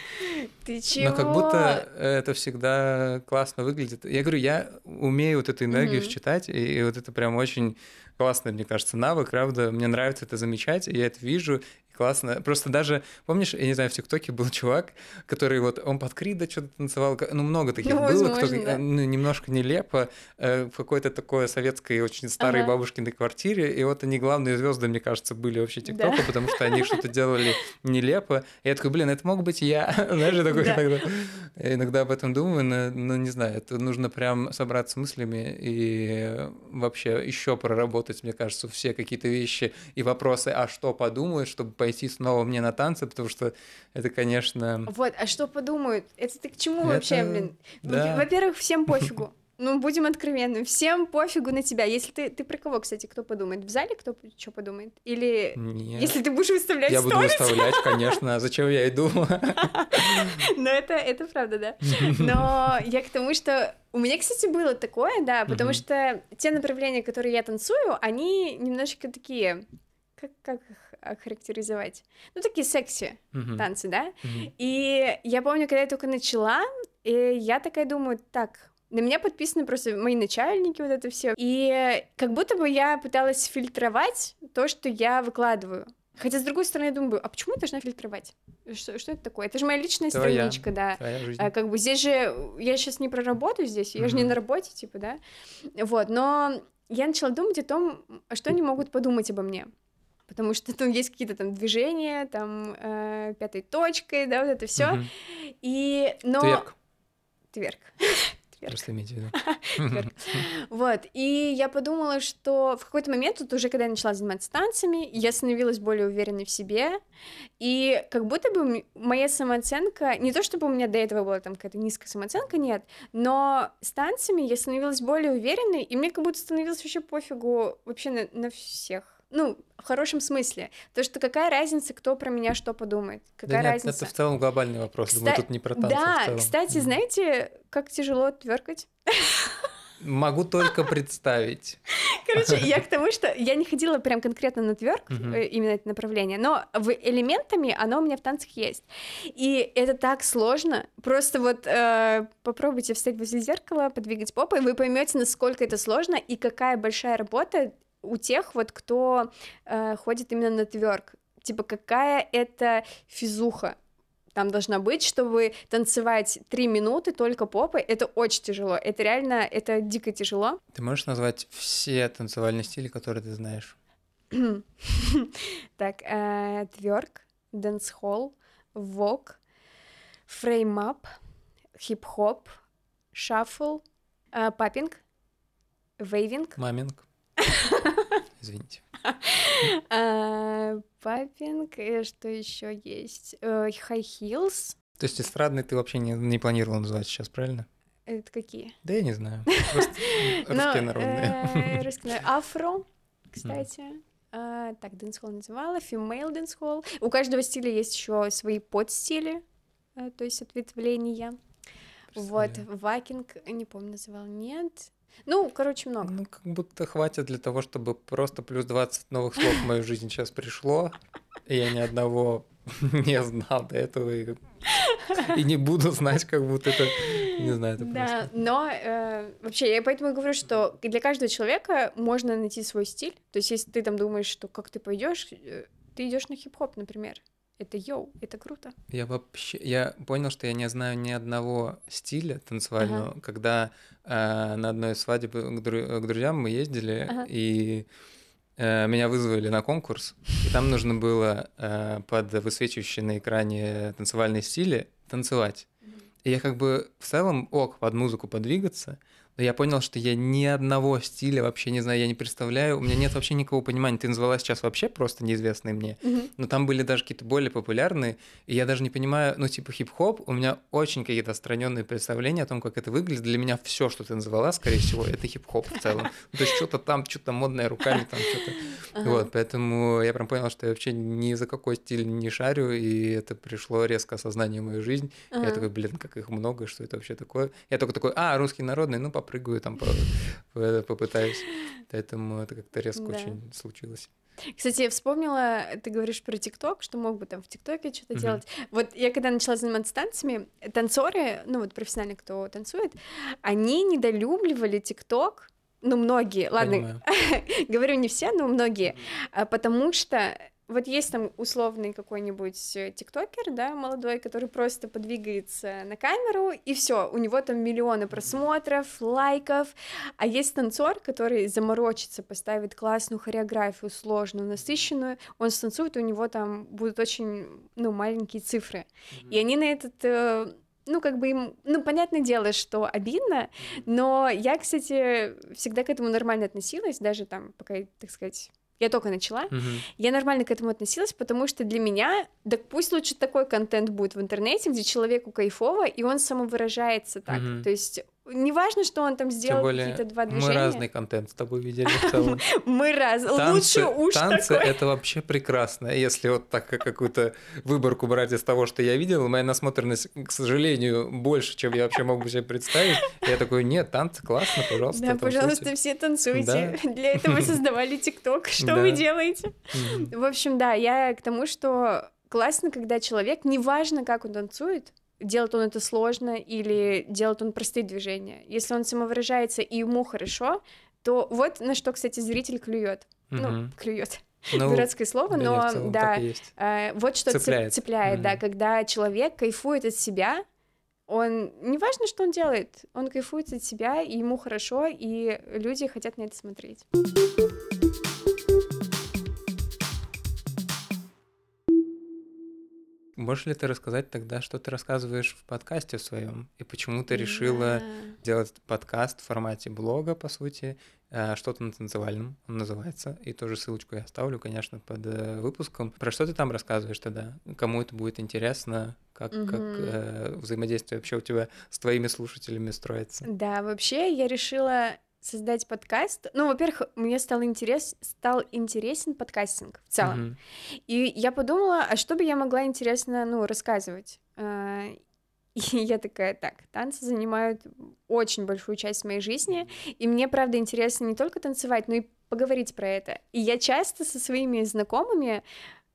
Ты чего? Но как будто это всегда классно выглядит. Я говорю, я умею вот эту энергию Мгм. считать, и, и вот это прям очень классный, мне кажется, навык, правда. Мне нравится это замечать, и я это вижу, классно. Просто даже, помнишь, я не знаю, в ТикТоке был чувак, который вот, он под Крида что-то танцевал, ну, много таких Ну, было, кто, да. э, ну, немножко нелепо, э, в какой-то такой советской, очень старой Ага. бабушкиной квартире, и вот они главные звезды, мне кажется, были вообще ТикТока, Да. потому что они что-то делали нелепо. И я такой, блин, это мог быть я. Знаешь, я такой Да. иногда, я иногда об этом думаю, но, но не знаю, это нужно прям собраться мыслями и вообще еще проработать, мне кажется, все какие-то вещи и вопросы, а что подумают, чтобы пойти снова мне на танцы, потому что это, конечно... Вот, а что подумают? Это ты к чему Это- вообще, блин? Да. Во-первых, всем пофигу. Ну, будем откровенны, всем пофигу на тебя. Если ты, ты про кого, кстати, кто подумает? В зале кто что подумает? Или Нет. если ты будешь выставлять Я буду сторис? выставлять, конечно, а зачем я иду? Но это, это правда, да. Но я к тому, что у меня, кстати, было такое, да, потому что те направления, которые я танцую, они немножечко такие, как, как их охарактеризовать? Ну, такие секси танцы, да? И я помню, когда я только начала, и я такая думаю, так, на меня подписаны просто мои начальники, вот это все. И как будто бы я пыталась фильтровать то, что я выкладываю. Хотя, с другой стороны, я думаю, а почему я должна фильтровать? Что, что это такое? Это же моя личная Твоя. страничка, да. Твоя жизнь. А, как бы здесь же я сейчас не проработаю здесь, я же не на работе, типа, да. Вот, но я начала думать о том, что они могут подумать обо мне. Потому что там есть какие-то там движения, там э, пятой точкой, да, вот это все. Мгм. И, но... Тверк, Тверк. Просто имейте в виду. Вот, и я подумала, что в какой-то момент, вот уже когда я начала заниматься танцами, я становилась более уверенной в себе, и как будто бы моя самооценка, не то чтобы у меня до этого была там какая-то низкая самооценка, нет, но с танцами я становилась более уверенной, и мне как будто становилось вообще пофигу вообще на, на всех. Ну, в хорошем смысле. То, что какая разница, кто про меня что подумает? Да Какая нет, разница? это в целом глобальный вопрос. Думаю, Кста- тут не про танцы Да, кстати, Мгм. знаете, как тяжело тверкать? Могу только представить. Короче, я к тому, что я не ходила прям конкретно на тверк, э, именно это направление, но в элементами оно у меня в танцах есть. И это так сложно. Просто вот э, попробуйте встать возле зеркала, подвигать попой, вы поймете, насколько это сложно и какая большая работа у тех вот, кто э, ходит именно на тверк. типа, какая это физуха там должна быть, чтобы танцевать три минуты только попой, это очень тяжело. Это реально, это дико тяжело. Ты можешь назвать все танцевальные стили, которые ты знаешь? Так, тверк, dancehall, vogue, frame up, хип-хоп, shuffle, popping, waving. Маминг. Извините. А, popping, и что еще есть? Э, heels. То есть эстрадный ты вообще не, не планировал называть сейчас, правильно? Это какие? Да я не знаю. Просто русские народные. Э, русские Афро, кстати. Так, dancehall называла, female dancehall. У каждого стиля есть еще свои подстили, э, то есть ответвления. Вот, waacking, не помню, называл, нет. Ну, короче, много. Ну, как будто хватит для того, чтобы просто плюс 20 новых слов в мою жизнь сейчас пришло, и я ни одного не знал до этого, и, и не буду знать, как будто это, не знаю, это Да, просто. но э, вообще, я поэтому говорю, что для каждого человека можно найти свой стиль, то есть если ты там думаешь, что как ты пойдешь, э, ты идешь на хип-хоп, например, это йоу, это круто. Я вообще, я понял, что я не знаю ни одного стиля танцевального, ага. когда э, на одной свадьбе к, дру- к друзьям мы ездили, ага. и э, меня вызвали на конкурс, и там нужно было э, под высвечивающие на экране танцевальные стили танцевать. И я как бы в целом ок под музыку подвигаться, но я понял, что я ни одного стиля вообще не знаю, я не представляю, у меня нет вообще никакого понимания. Ты назвала сейчас вообще просто неизвестные мне, mm-hmm. но там были даже какие-то более популярные, и я даже не понимаю, ну типа хип-хоп, у меня очень какие-то отстраненные представления о том, как это выглядит. Для меня все, что ты назвала, скорее всего, это хип-хоп в целом. Ну, то есть что-то там, что-то модное руками, там что-то. Вот, поэтому я прям понял, что я вообще ни за какой стиль не шарю, и это пришло резко осознание в мою жизнь. Я такой, блин, как их много, что это вообще такое. Я только такой, а, русский народный, ну попрыгаю там, попытаюсь. Поэтому это как-то резко очень случилось. Кстати, я вспомнила, ты говоришь про ТикТок, что мог бы там в ТикТоке что-то uh-huh. делать. Вот я когда начала заниматься танцами, танцоры, ну вот профессионально кто танцует, они недолюбливали ТикТок, ну многие, ладно, говорю не все, но многие, а потому что вот есть там условный какой-нибудь э, тиктокер, да, молодой, который просто подвигается на камеру, и все, у него там миллионы просмотров, лайков, а есть танцор, который заморочится, поставит классную хореографию, сложную, насыщенную, он станцует, и у него там будут очень, ну, маленькие цифры, mm-hmm. и они на этот э, ну, как бы им, ну, понятное дело, что обидно, но я, кстати, всегда к этому нормально относилась, даже там, пока, так сказать, я только начала, угу. я нормально к этому относилась, потому что для меня, да пусть лучше такой контент будет в интернете, где человеку кайфово, и он самовыражается так. Угу. То есть Неважно, что он там сделал какие-то два движения. Мы разный контент с тобой видели в целом. Мы раз. Лучше уж Танцы — это вообще прекрасно. Если вот так какую-то выборку брать из того, что я видел, моя насмотренность, к сожалению, больше, чем я вообще мог бы себе представить. Я такой, нет, танцы классно, пожалуйста. Да, пожалуйста, все танцуйте. Для этого создавали ТикТок. Что вы делаете? В общем, да, я к тому, что классно, когда человек, неважно, как он танцует, делает он это сложно или делает он простые движения. Если он самовыражается и ему хорошо, то вот на что, кстати, зритель клюет. Угу. Ну, клюет. Ну, Дурацкое слово, но да, э, вот что цепляет, цепляет угу. да, когда человек кайфует от себя, он не важно, что он делает, он кайфует от себя, и ему хорошо, и люди хотят на это смотреть. Можешь ли ты рассказать тогда, что ты рассказываешь в подкасте своем и почему ты решила да. делать подкаст в формате блога, по сути, э, что-то на танцевальном, он называется, и тоже ссылочку я оставлю, конечно, под э, выпуском. Про что ты там рассказываешь тогда? Кому это будет интересно? Как, угу. как э, взаимодействие вообще у тебя с твоими слушателями строится? Да, вообще я решила создать подкаст. Ну, во-первых, мне стал, интерес, стал интересен подкастинг в целом. Mm-hmm. И я подумала, а что бы я могла интересно, ну, рассказывать? А, и я такая, так, танцы занимают очень большую часть моей жизни, и мне, правда, интересно не только танцевать, но и поговорить про это. И я часто со своими знакомыми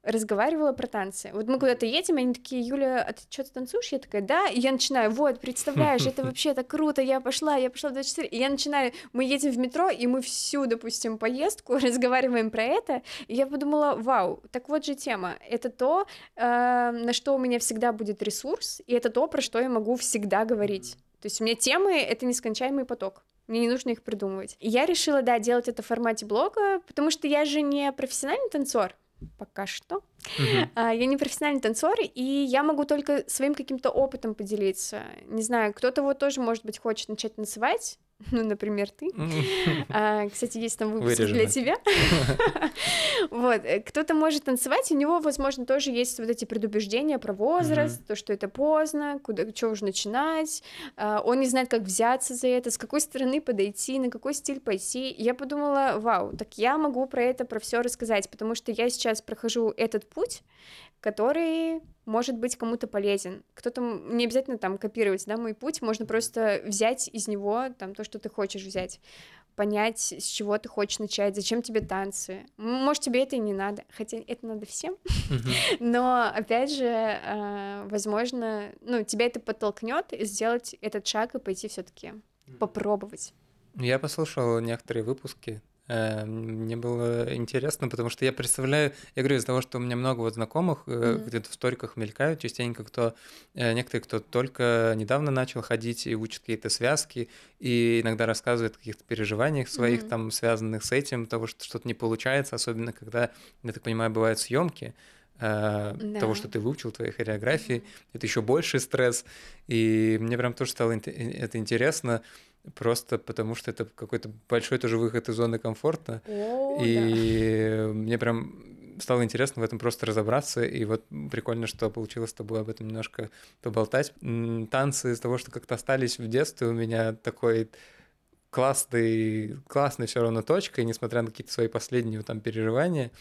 разговаривала про танцы. Вот мы куда-то едем, они такие, Юля, а ты что-то танцуешь? Я такая, да, и я начинаю, вот, представляешь, это вообще так круто, я пошла, я пошла в 24, и я начинаю, мы едем в метро, и мы всю, допустим, поездку разговариваем про это, и я подумала, вау, так вот же тема, это то, э, на что у меня всегда будет ресурс, и это то, про что я могу всегда говорить. То есть у меня темы — это нескончаемый поток. Мне не нужно их придумывать. И я решила, да, делать это в формате блога, потому что я же не профессиональный танцор, пока что. Uh-huh. Я не профессиональный танцор, и я могу только своим каким-то опытом поделиться. Не знаю, кто-то вот тоже, может быть, хочет начать танцевать, ну, например, ты. А, кстати, есть там выпуск Вырежем. для тебя. вот, э, кто-то может танцевать, у него, возможно, тоже есть вот эти предубеждения про возраст, то, что это поздно, куда, что уже начинать, а, он не знает, как взяться за это, с какой стороны подойти, на какой стиль пойти. Я подумала, вау, так я могу про это, про все рассказать, потому что я сейчас прохожу этот путь, который может быть кому-то полезен. Кто-то не обязательно там копировать, да, мой путь, можно просто взять из него там то, что ты хочешь взять, понять, с чего ты хочешь начать, зачем тебе танцы. Может, тебе это и не надо, хотя это надо всем, но опять же, а, возможно, ну, тебя это подтолкнет сделать этот шаг и пойти все-таки попробовать. Я послушал некоторые выпуски мне было интересно, потому что я представляю, я говорю, из-за того, что у меня много вот знакомых, mm-hmm. где-то в сториках мелькают частенько, кто, э, некоторые, кто только недавно начал ходить и учат какие-то связки, и иногда рассказывают о каких-то переживаниях своих, mm-hmm. там, связанных с этим, того, что что-то не получается, особенно когда, я так понимаю, бывают съемки, да. того, что ты выучил, твоей хореографии, это еще больший стресс. И мне прям тоже стало это интересно, просто потому что это какой-то большой тоже выход из зоны комфорта. О, и да. мне прям стало интересно в этом просто разобраться, и вот прикольно, что получилось с тобой об этом немножко поболтать. Танцы из того, что как-то остались в детстве, у меня такой классный, классный все равно точка, и несмотря на какие-то свои последние там переживания,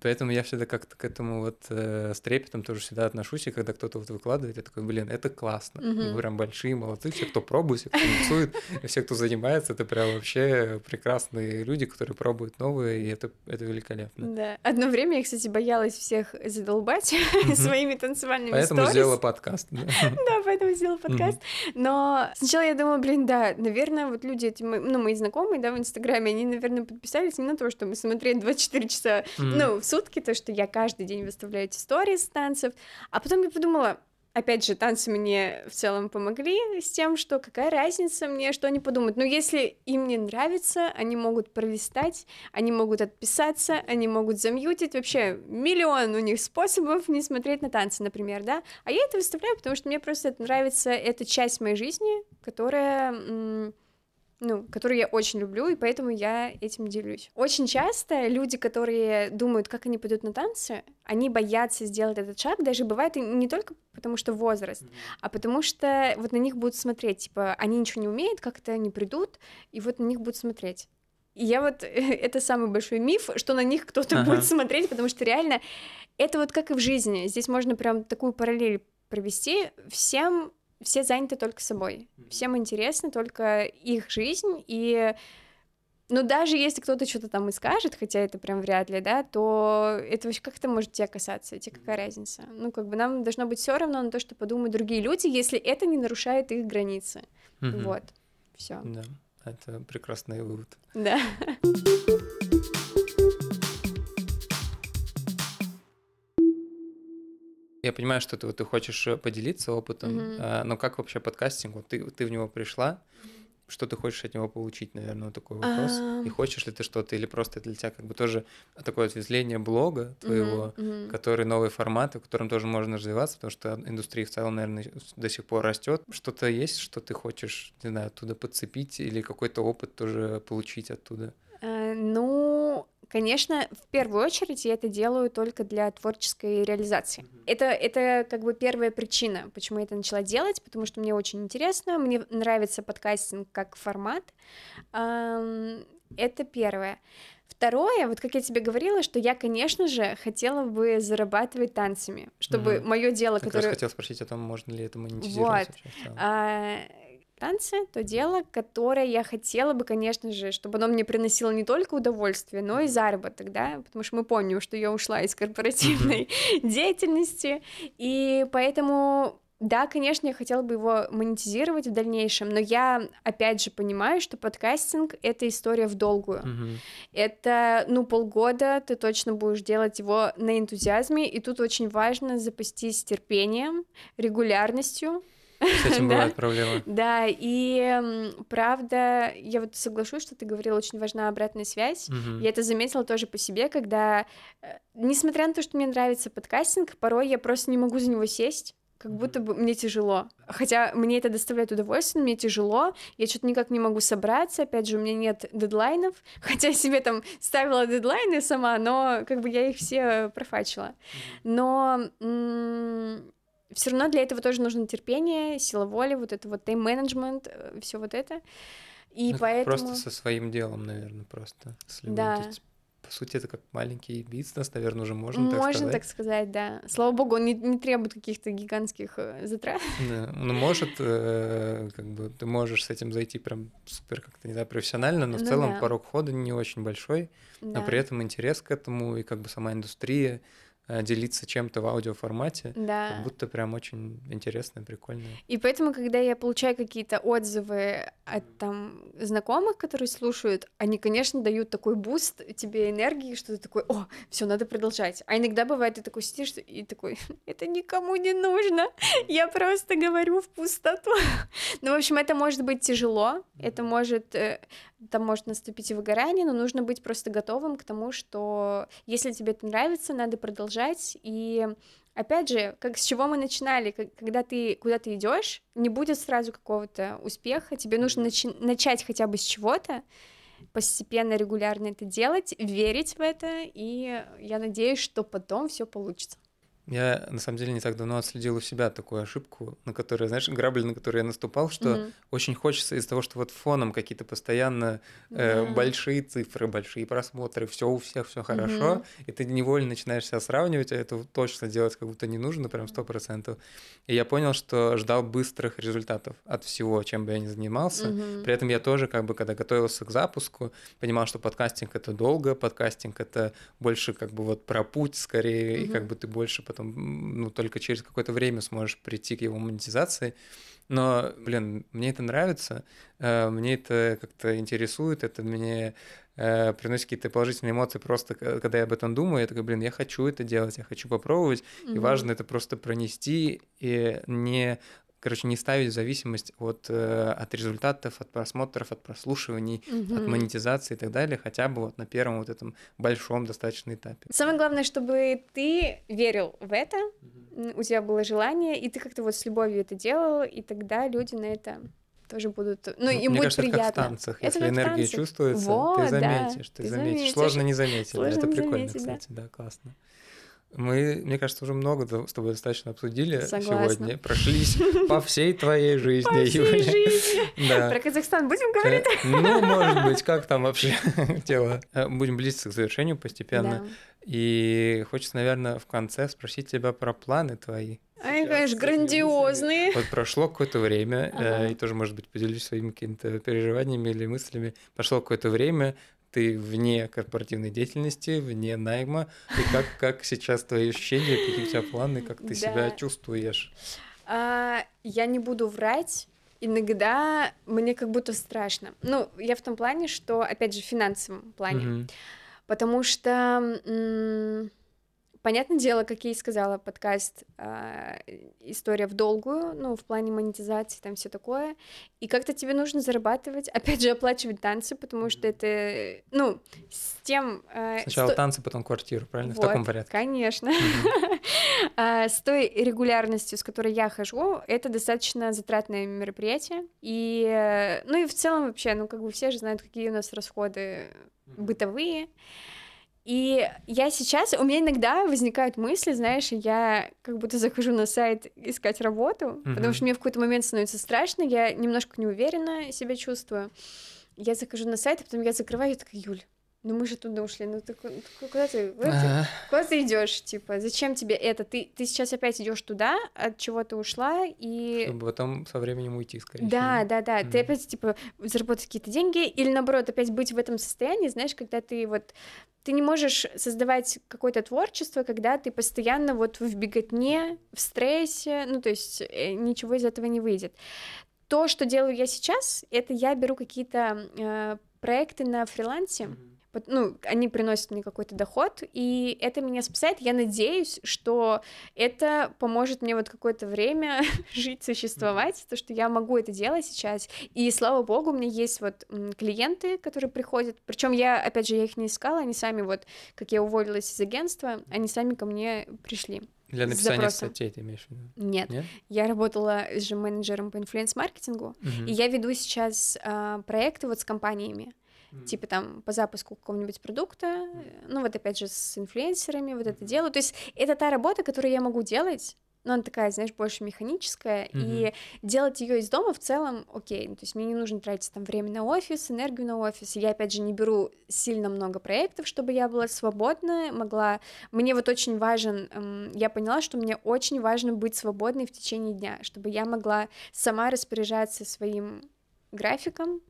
Поэтому я всегда как-то к этому вот э, с трепетом тоже всегда отношусь, и когда кто-то вот выкладывает, я такой, блин, это классно. Mm-hmm. Вы прям большие, молодцы, все, кто пробует, все, кто танцует, все, кто занимается, это прям вообще прекрасные люди, которые пробуют новые, и это, это великолепно. Да. Одно время я, кстати, боялась всех задолбать своими танцевальными Поэтому сделала подкаст. Да, поэтому сделала подкаст. Но сначала я думала, блин, да, наверное, вот люди, эти, ну, мои знакомые, да, в Инстаграме, они, наверное, подписались не на то, чтобы смотреть 24 часа, ну, в сутки, то, что я каждый день выставляю эти истории с танцев, а потом я подумала, опять же, танцы мне в целом помогли с тем, что какая разница мне, что они подумают. Но если им не нравится, они могут пролистать, они могут отписаться, они могут замьютить, вообще миллион у них способов не смотреть на танцы, например, да. А я это выставляю, потому что мне просто это нравится, это часть моей жизни, которая ну, которую я очень люблю, и поэтому я этим делюсь. Очень часто люди, которые думают, как они пойдут на танцы, они боятся сделать этот шаг, даже бывает и не только потому, что возраст, mm-hmm. а потому что вот на них будут смотреть, типа, они ничего не умеют, как-то они придут, и вот на них будут смотреть. И я вот, это самый большой миф, что на них кто-то uh-huh. будет смотреть, потому что реально это вот как и в жизни. Здесь можно прям такую параллель провести. Всем все заняты только собой. Всем интересно только их жизнь, и ну, даже если кто-то что-то там и скажет, хотя это прям вряд ли, да, то это вообще как это может тебя касаться? Тебе какая разница? Ну, как бы нам должно быть все равно на то, что подумают другие люди, если это не нарушает их границы. Угу. Вот. Все. Да, это прекрасный вывод. Да. Я понимаю, что ты, вот, ты хочешь э, поделиться опытом, mm-hmm. а, но как вообще подкастинг? Вот ты, ты в него пришла, что ты хочешь от него получить, наверное, вот такой вопрос. Um... И хочешь ли ты что-то, или просто для тебя как бы тоже такое ответвление блога твоего, mm-hmm. Mm-hmm. который новый формат, в котором тоже можно развиваться, потому что индустрия в целом, наверное, до сих пор растет. Что-то есть, что ты хочешь, не знаю, оттуда подцепить или какой-то опыт тоже получить оттуда? Uh, ну, Конечно, в первую очередь я это делаю только для творческой реализации. Mm-hmm. Это, это как бы первая причина, почему я это начала делать, потому что мне очень интересно, мне нравится подкастинг как формат. Это первое. Второе, вот как я тебе говорила, что я, конечно же, хотела бы зарабатывать танцами, чтобы угу. мое дело, которое... Я хотела спросить о том, можно ли это монетизировать вот. вообще. А, танцы — то дело, которое я хотела бы, конечно же, чтобы оно мне приносило не только удовольствие, но и заработок, да, потому что мы помним, что я ушла из корпоративной деятельности, и поэтому да, конечно, я хотела бы его монетизировать в дальнейшем, но я опять же понимаю, что подкастинг — это история в долгую. Мгм. Это, ну, полгода ты точно будешь делать его на энтузиазме, и тут очень важно запастись терпением, регулярностью. С этим Да. бывает проблема. Да, и правда, я вот соглашусь, что ты говорила, очень важна обратная связь. Я это заметила тоже по себе, когда, э, несмотря на то, что мне нравится подкастинг, порой я просто не могу за него сесть, как будто бы мне тяжело. Хотя мне это доставляет удовольствие, мне тяжело, я что-то никак не могу собраться, опять же, у меня нет дедлайнов, хотя я себе там ставила дедлайны сама, но как бы я их все профачила. Но все равно для этого тоже нужно терпение, сила воли, вот это вот тайм-менеджмент, все вот это. И Ну, поэтому... Просто со своим делом, наверное, просто. следует. Да. По сути, это как маленький бизнес, наверное, уже можно так Можно сказать. так сказать, да. Слава богу, он не, не требует каких-то гигантских э, затрат. Да, Ну, может, э, как бы ты можешь с этим зайти прям супер как-то, не знаю, профессионально, но в Ну целом да. порог входа не очень большой, Да. но при этом интерес к этому и как бы сама индустрия э, делиться чем-то в аудиоформате, Да. как будто прям очень интересно и прикольно. И поэтому, когда я получаю какие-то отзывы от там знакомых, которые слушают, они, конечно, дают такой boost тебе энергии, что ты такой, о, все, надо продолжать. А иногда бывает, ты такой сидишь и такой, это никому не нужно, я просто говорю в пустоту. Ну, в общем, это может быть тяжело, это может, э, там может наступить и выгорание, но нужно быть просто готовым к тому, что если тебе это нравится, надо продолжать и Опять же, как с чего мы начинали, как- когда ты куда-то идешь, не будет сразу какого-то успеха, тебе нужно начи- начать хотя бы с чего-то, постепенно, регулярно это делать, верить в это, и я надеюсь, что потом все получится. Я, на самом деле, не так давно отследил у себя такую ошибку, на которую, знаешь, грабли, на которую я наступал, что Мгм. очень хочется из того, что вот фоном какие-то постоянно э, Да. большие цифры, большие просмотры, все у всех все хорошо, Мгм. и ты невольно начинаешь себя сравнивать, а это точно делать как будто не нужно, прям сто процентов. И я понял, что ждал быстрых результатов от всего, чем бы я ни занимался. Мгм. При этом я тоже, как бы, когда готовился к запуску, понимал, что подкастинг это долго, подкастинг это больше как бы вот про путь скорее, и как бы ты больше потом, ну, только через какое-то время сможешь прийти к его монетизации. Но, блин, мне это нравится, э, мне это как-то интересует, это мне э, приносит какие-то положительные эмоции просто, когда я об этом думаю, я такой, блин, я хочу это делать, я хочу попробовать, и Мгм. важно это просто пронести и не короче, не ставить зависимость от, э, от результатов, от просмотров, от прослушиваний, от Мгм. монетизации и так далее, хотя бы вот на первом вот этом большом достаточно этапе. Самое главное, чтобы ты верил в это, м, у тебя было желание, и ты как-то вот с любовью это делал, и тогда люди на это тоже будут... Ну, Ну, им будет кажется, это приятно. как в танцах. Это Если энергия танцах. чувствуется, Вот, ты да, заметишь, ты, ты заметишь. заметишь. Сложно не заметить. да, Сложно это не прикольно, заметить, да. кстати, да, классно. Мы, мне кажется, уже много с тобой достаточно обсудили Согласна. сегодня. Прошлись по всей твоей жизни, По всей Юля. жизни. Да. Про Казахстан будем говорить? Э, Ну, может быть, как там вообще дело? Э, Будем близиться к завершению постепенно. Да. И хочется, наверное, в конце спросить тебя про планы твои. Они, конечно, грандиозные. Вот прошло какое-то время, э, Ага. и тоже, может быть, поделюсь своими какими-то переживаниями или мыслями. Прошло какое-то время, ты вне корпоративной деятельности, вне найма. И как, как сейчас твои ощущения, какие у тебя планы, как ты себя Да. чувствуешь? А, я не буду врать. Иногда мне как будто страшно. Ну, я в том плане, что, опять же, в финансовом плане. Мгм. Потому что, м, понятное дело, как я и сказала, подкаст а, история в долгую, ну, в плане монетизации, там все такое. И как-то тебе нужно зарабатывать, опять же, оплачивать танцы, потому что это, ну, с тем... а, Сначала сто- танцы, потом квартиру, правильно? В Вот, таком порядке. Конечно. А, С той регулярностью, с которой я хожу, это достаточно затратное мероприятие. И, э, ну и в целом вообще, ну как бы все же знают, какие у нас расходы бытовые. И я сейчас, у меня иногда возникают мысли, знаешь, я как будто захожу на сайт искать работу, Мгм. потому что мне в какой-то момент становится страшно, я немножко неуверенно себя чувствую. Я захожу на сайт, а потом я закрываю, и такая, Юль, ну мы же туда ушли, ну ты куда ты, куда ты, куда ты идешь, типа, зачем тебе это? Ты, ты сейчас опять идешь туда, от чего ты ушла, и... Чтобы потом со временем уйти, скорее Да, всего. да, да, mm. ты опять, типа, заработать какие-то деньги, или наоборот, опять быть в этом состоянии, знаешь, когда ты вот ты не можешь создавать какое-то творчество, когда ты постоянно вот в беготне, в стрессе, ну, то есть э, ничего из этого не выйдет. То, что делаю я сейчас, это я беру какие-то э, проекты на фрилансе, mm-hmm ну, они приносят мне какой-то доход, и это меня спасает. Я надеюсь, что это поможет мне вот какое-то время жить, существовать, то, что я могу это делать сейчас. И слава богу, у меня есть вот клиенты, которые приходят. Причем я, опять же, я их не искала, они сами вот, как я уволилась из агентства, они сами ко мне пришли. Для написания статей ты имеешь в виду? Нет. Нет? Я работала же менеджером по инфлюенс-маркетингу, угу. и я веду сейчас а, проекты вот с компаниями mm типа там по запуску какого-нибудь продукта, mm ну вот опять же с инфлюенсерами вот это делаю. То есть это та работа, которую я могу делать, но она такая, знаешь, больше механическая, mm-hmm. и делать ее из дома в целом окей, ну, то есть мне не нужно тратить там время на офис, энергию на офис, я, опять же, не беру сильно много проектов, чтобы я была свободна, могла, мне вот очень важен, эм, я поняла, что мне очень важно быть свободной в течение дня, чтобы я могла сама распоряжаться своим графиком,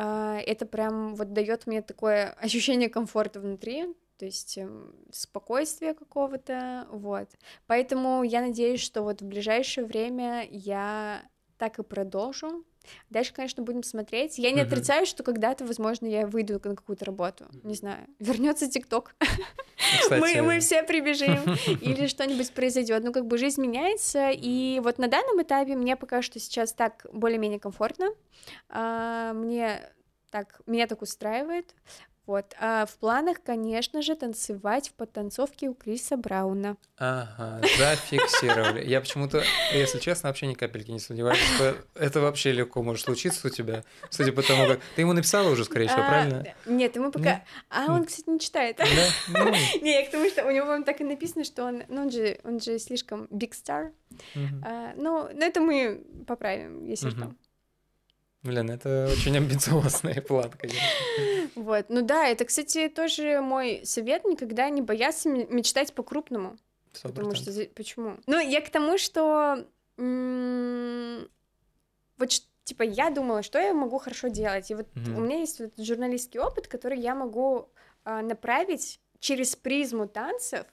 это прям вот дает мне такое ощущение комфорта внутри, то есть эм, спокойствия какого-то, вот. Поэтому я надеюсь, что вот в ближайшее время я так и продолжу. Дальше, конечно, будем смотреть. Я не uh-huh. отрицаю, что когда-то, возможно, я выйду на какую-то работу. Не знаю, вернется ТикТок. Мы, мы все прибежим, или что-нибудь произойдет. Ну, как бы жизнь меняется, и вот на данном этапе мне пока что сейчас так более-менее комфортно. А, мне так, меня так устраивает. Вот. А в планах, конечно же, танцевать в подтанцовке у Криса Брауна. Ага, зафиксировали. Я почему-то, если честно, вообще ни капельки не сомневаюсь, что это вообще легко может случиться у тебя, судя по тому, как... Ты ему написала уже, скорее всего, а, правильно? Нет, ему пока... А он, кстати, не читает. Ну. Не, я к тому, что у него так и написано, что он... Ну, он же, он же слишком big star. А, ну, это мы поправим, если что. Блин, это очень амбициозный план, конечно. Вот, ну да, это, кстати, тоже мой совет, никогда не бояться мечтать по-крупному. Потому что, почему? Ну, я к тому, что вот типа я думала, что я могу хорошо делать, и вот у меня есть журналистский опыт, который я могу а, направить через призму танцев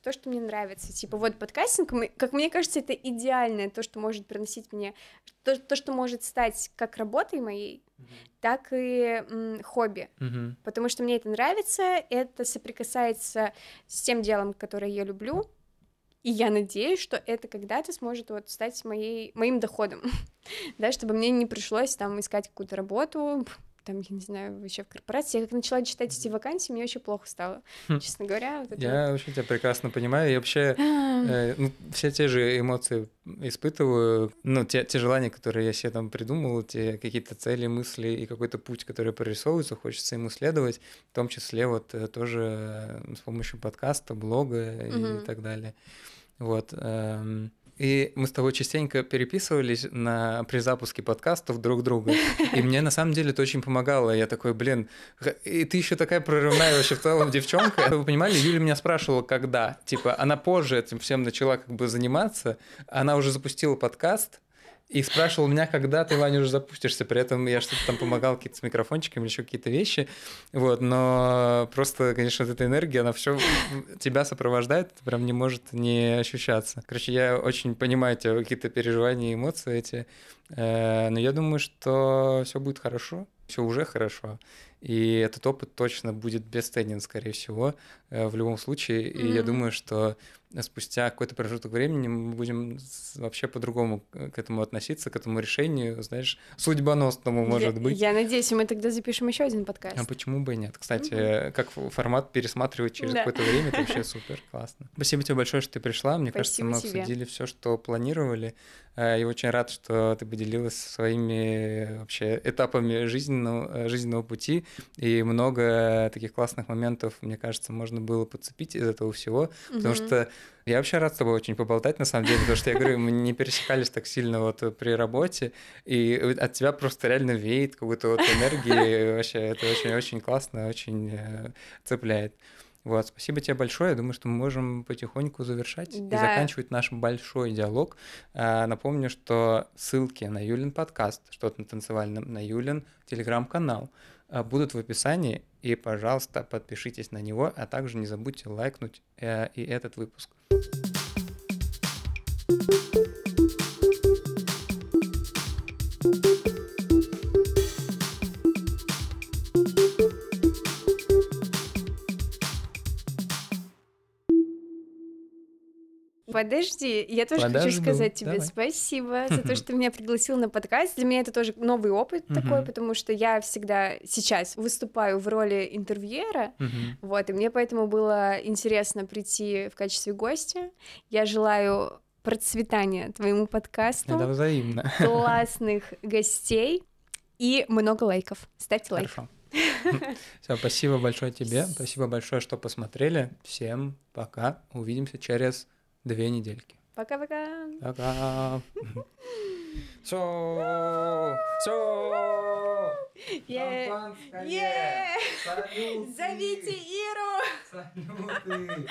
в то, что мне нравится. Типа вот подкастинг, как мне кажется, это идеальное то, что может приносить мне, то, то что может стать как работой моей, mm-hmm. так и м, хобби. Mm-hmm. Потому что мне это нравится, это соприкасается с тем делом, которое я люблю, и я надеюсь, что это когда-то сможет вот стать моей, моим доходом, да, чтобы мне не пришлось там искать какую-то работу, там, я не знаю, еще в корпорации. Я как начала читать эти вакансии, мне очень плохо стало, хм. честно говоря. Вот я вот. вообще тебя прекрасно понимаю. И вообще э, ну, все те же эмоции испытываю. Ну, те, те желания, которые я себе там придумал, те какие-то цели, мысли и какой-то путь, который прорисовывается, хочется ему следовать, в том числе вот э, тоже э, с помощью подкаста, блога и так далее. Вот. Эм, и мы с тобой частенько переписывались на, при запуске подкастов друг друга. И мне на самом деле это очень помогало. Я такой, блин, и ты еще такая прорывная вообще в целом девчонка. Вы понимали, Юля меня спрашивала, когда. Типа, она позже этим всем начала как бы заниматься. Она уже запустила подкаст, и спрашивал меня, когда ты, Ваня, уже запустишься. При этом я что-то там помогал какие-то с микрофончиками еще какие-то вещи. Вот, но просто, конечно, вот эта энергия, она все тебя сопровождает, прям не может не ощущаться. Короче, я очень понимаю тебя какие-то переживания эмоции эти. Э, но я думаю, что все будет хорошо, все уже хорошо. И этот опыт точно будет бесценен, скорее всего, э, в любом случае. И mm-hmm. я думаю, что спустя какой-то промежуток времени мы будем вообще по-другому к этому относиться, к этому решению, знаешь, судьбоносному, может я, быть. Я надеюсь, мы тогда запишем еще один подкаст. А почему бы и нет? Кстати, mm-hmm. как формат пересматривать через да. какое-то время, это вообще супер, классно. Спасибо тебе большое, что ты пришла. Мне Спасибо кажется, мы тебе. обсудили все, что планировали. Э, и очень рад, что ты поделилась своими вообще этапами жизненного, жизненного пути. И много таких классных моментов, мне кажется, можно было подцепить из этого всего, потому что я вообще рад с тобой очень поболтать, на самом деле, потому что я говорю, мы не пересекались так сильно вот при работе, и от тебя просто реально веет какой-то вот энергии, вообще это очень-очень классно, очень э, цепляет. Вот, спасибо тебе большое. Я думаю, что мы можем потихоньку завершать да. и заканчивать наш большой диалог. А, напомню, что ссылки на Юлин подкаст, что-то на танцевальном, на Юлин телеграм-канал а, будут в описании. И, пожалуйста, подпишитесь на него, а также не забудьте лайкнуть э, и этот выпуск. Подожди, я тоже Подожду. хочу сказать тебе Давай. спасибо за то, что ты меня пригласил на подкаст. Для меня это тоже новый опыт такой, потому что я всегда сейчас выступаю в роли интервьюера, вот, и мне поэтому было интересно прийти в качестве гостя. Я желаю процветания твоему подкасту. Это взаимно. Классных гостей и много лайков. Ставьте лайк. Хорошо. Все, спасибо большое тебе. Спасибо большое, что посмотрели. Всем пока. Увидимся через Две недельки. Пока-пока. Пока. Все, все. Зовите Иру. Салюты.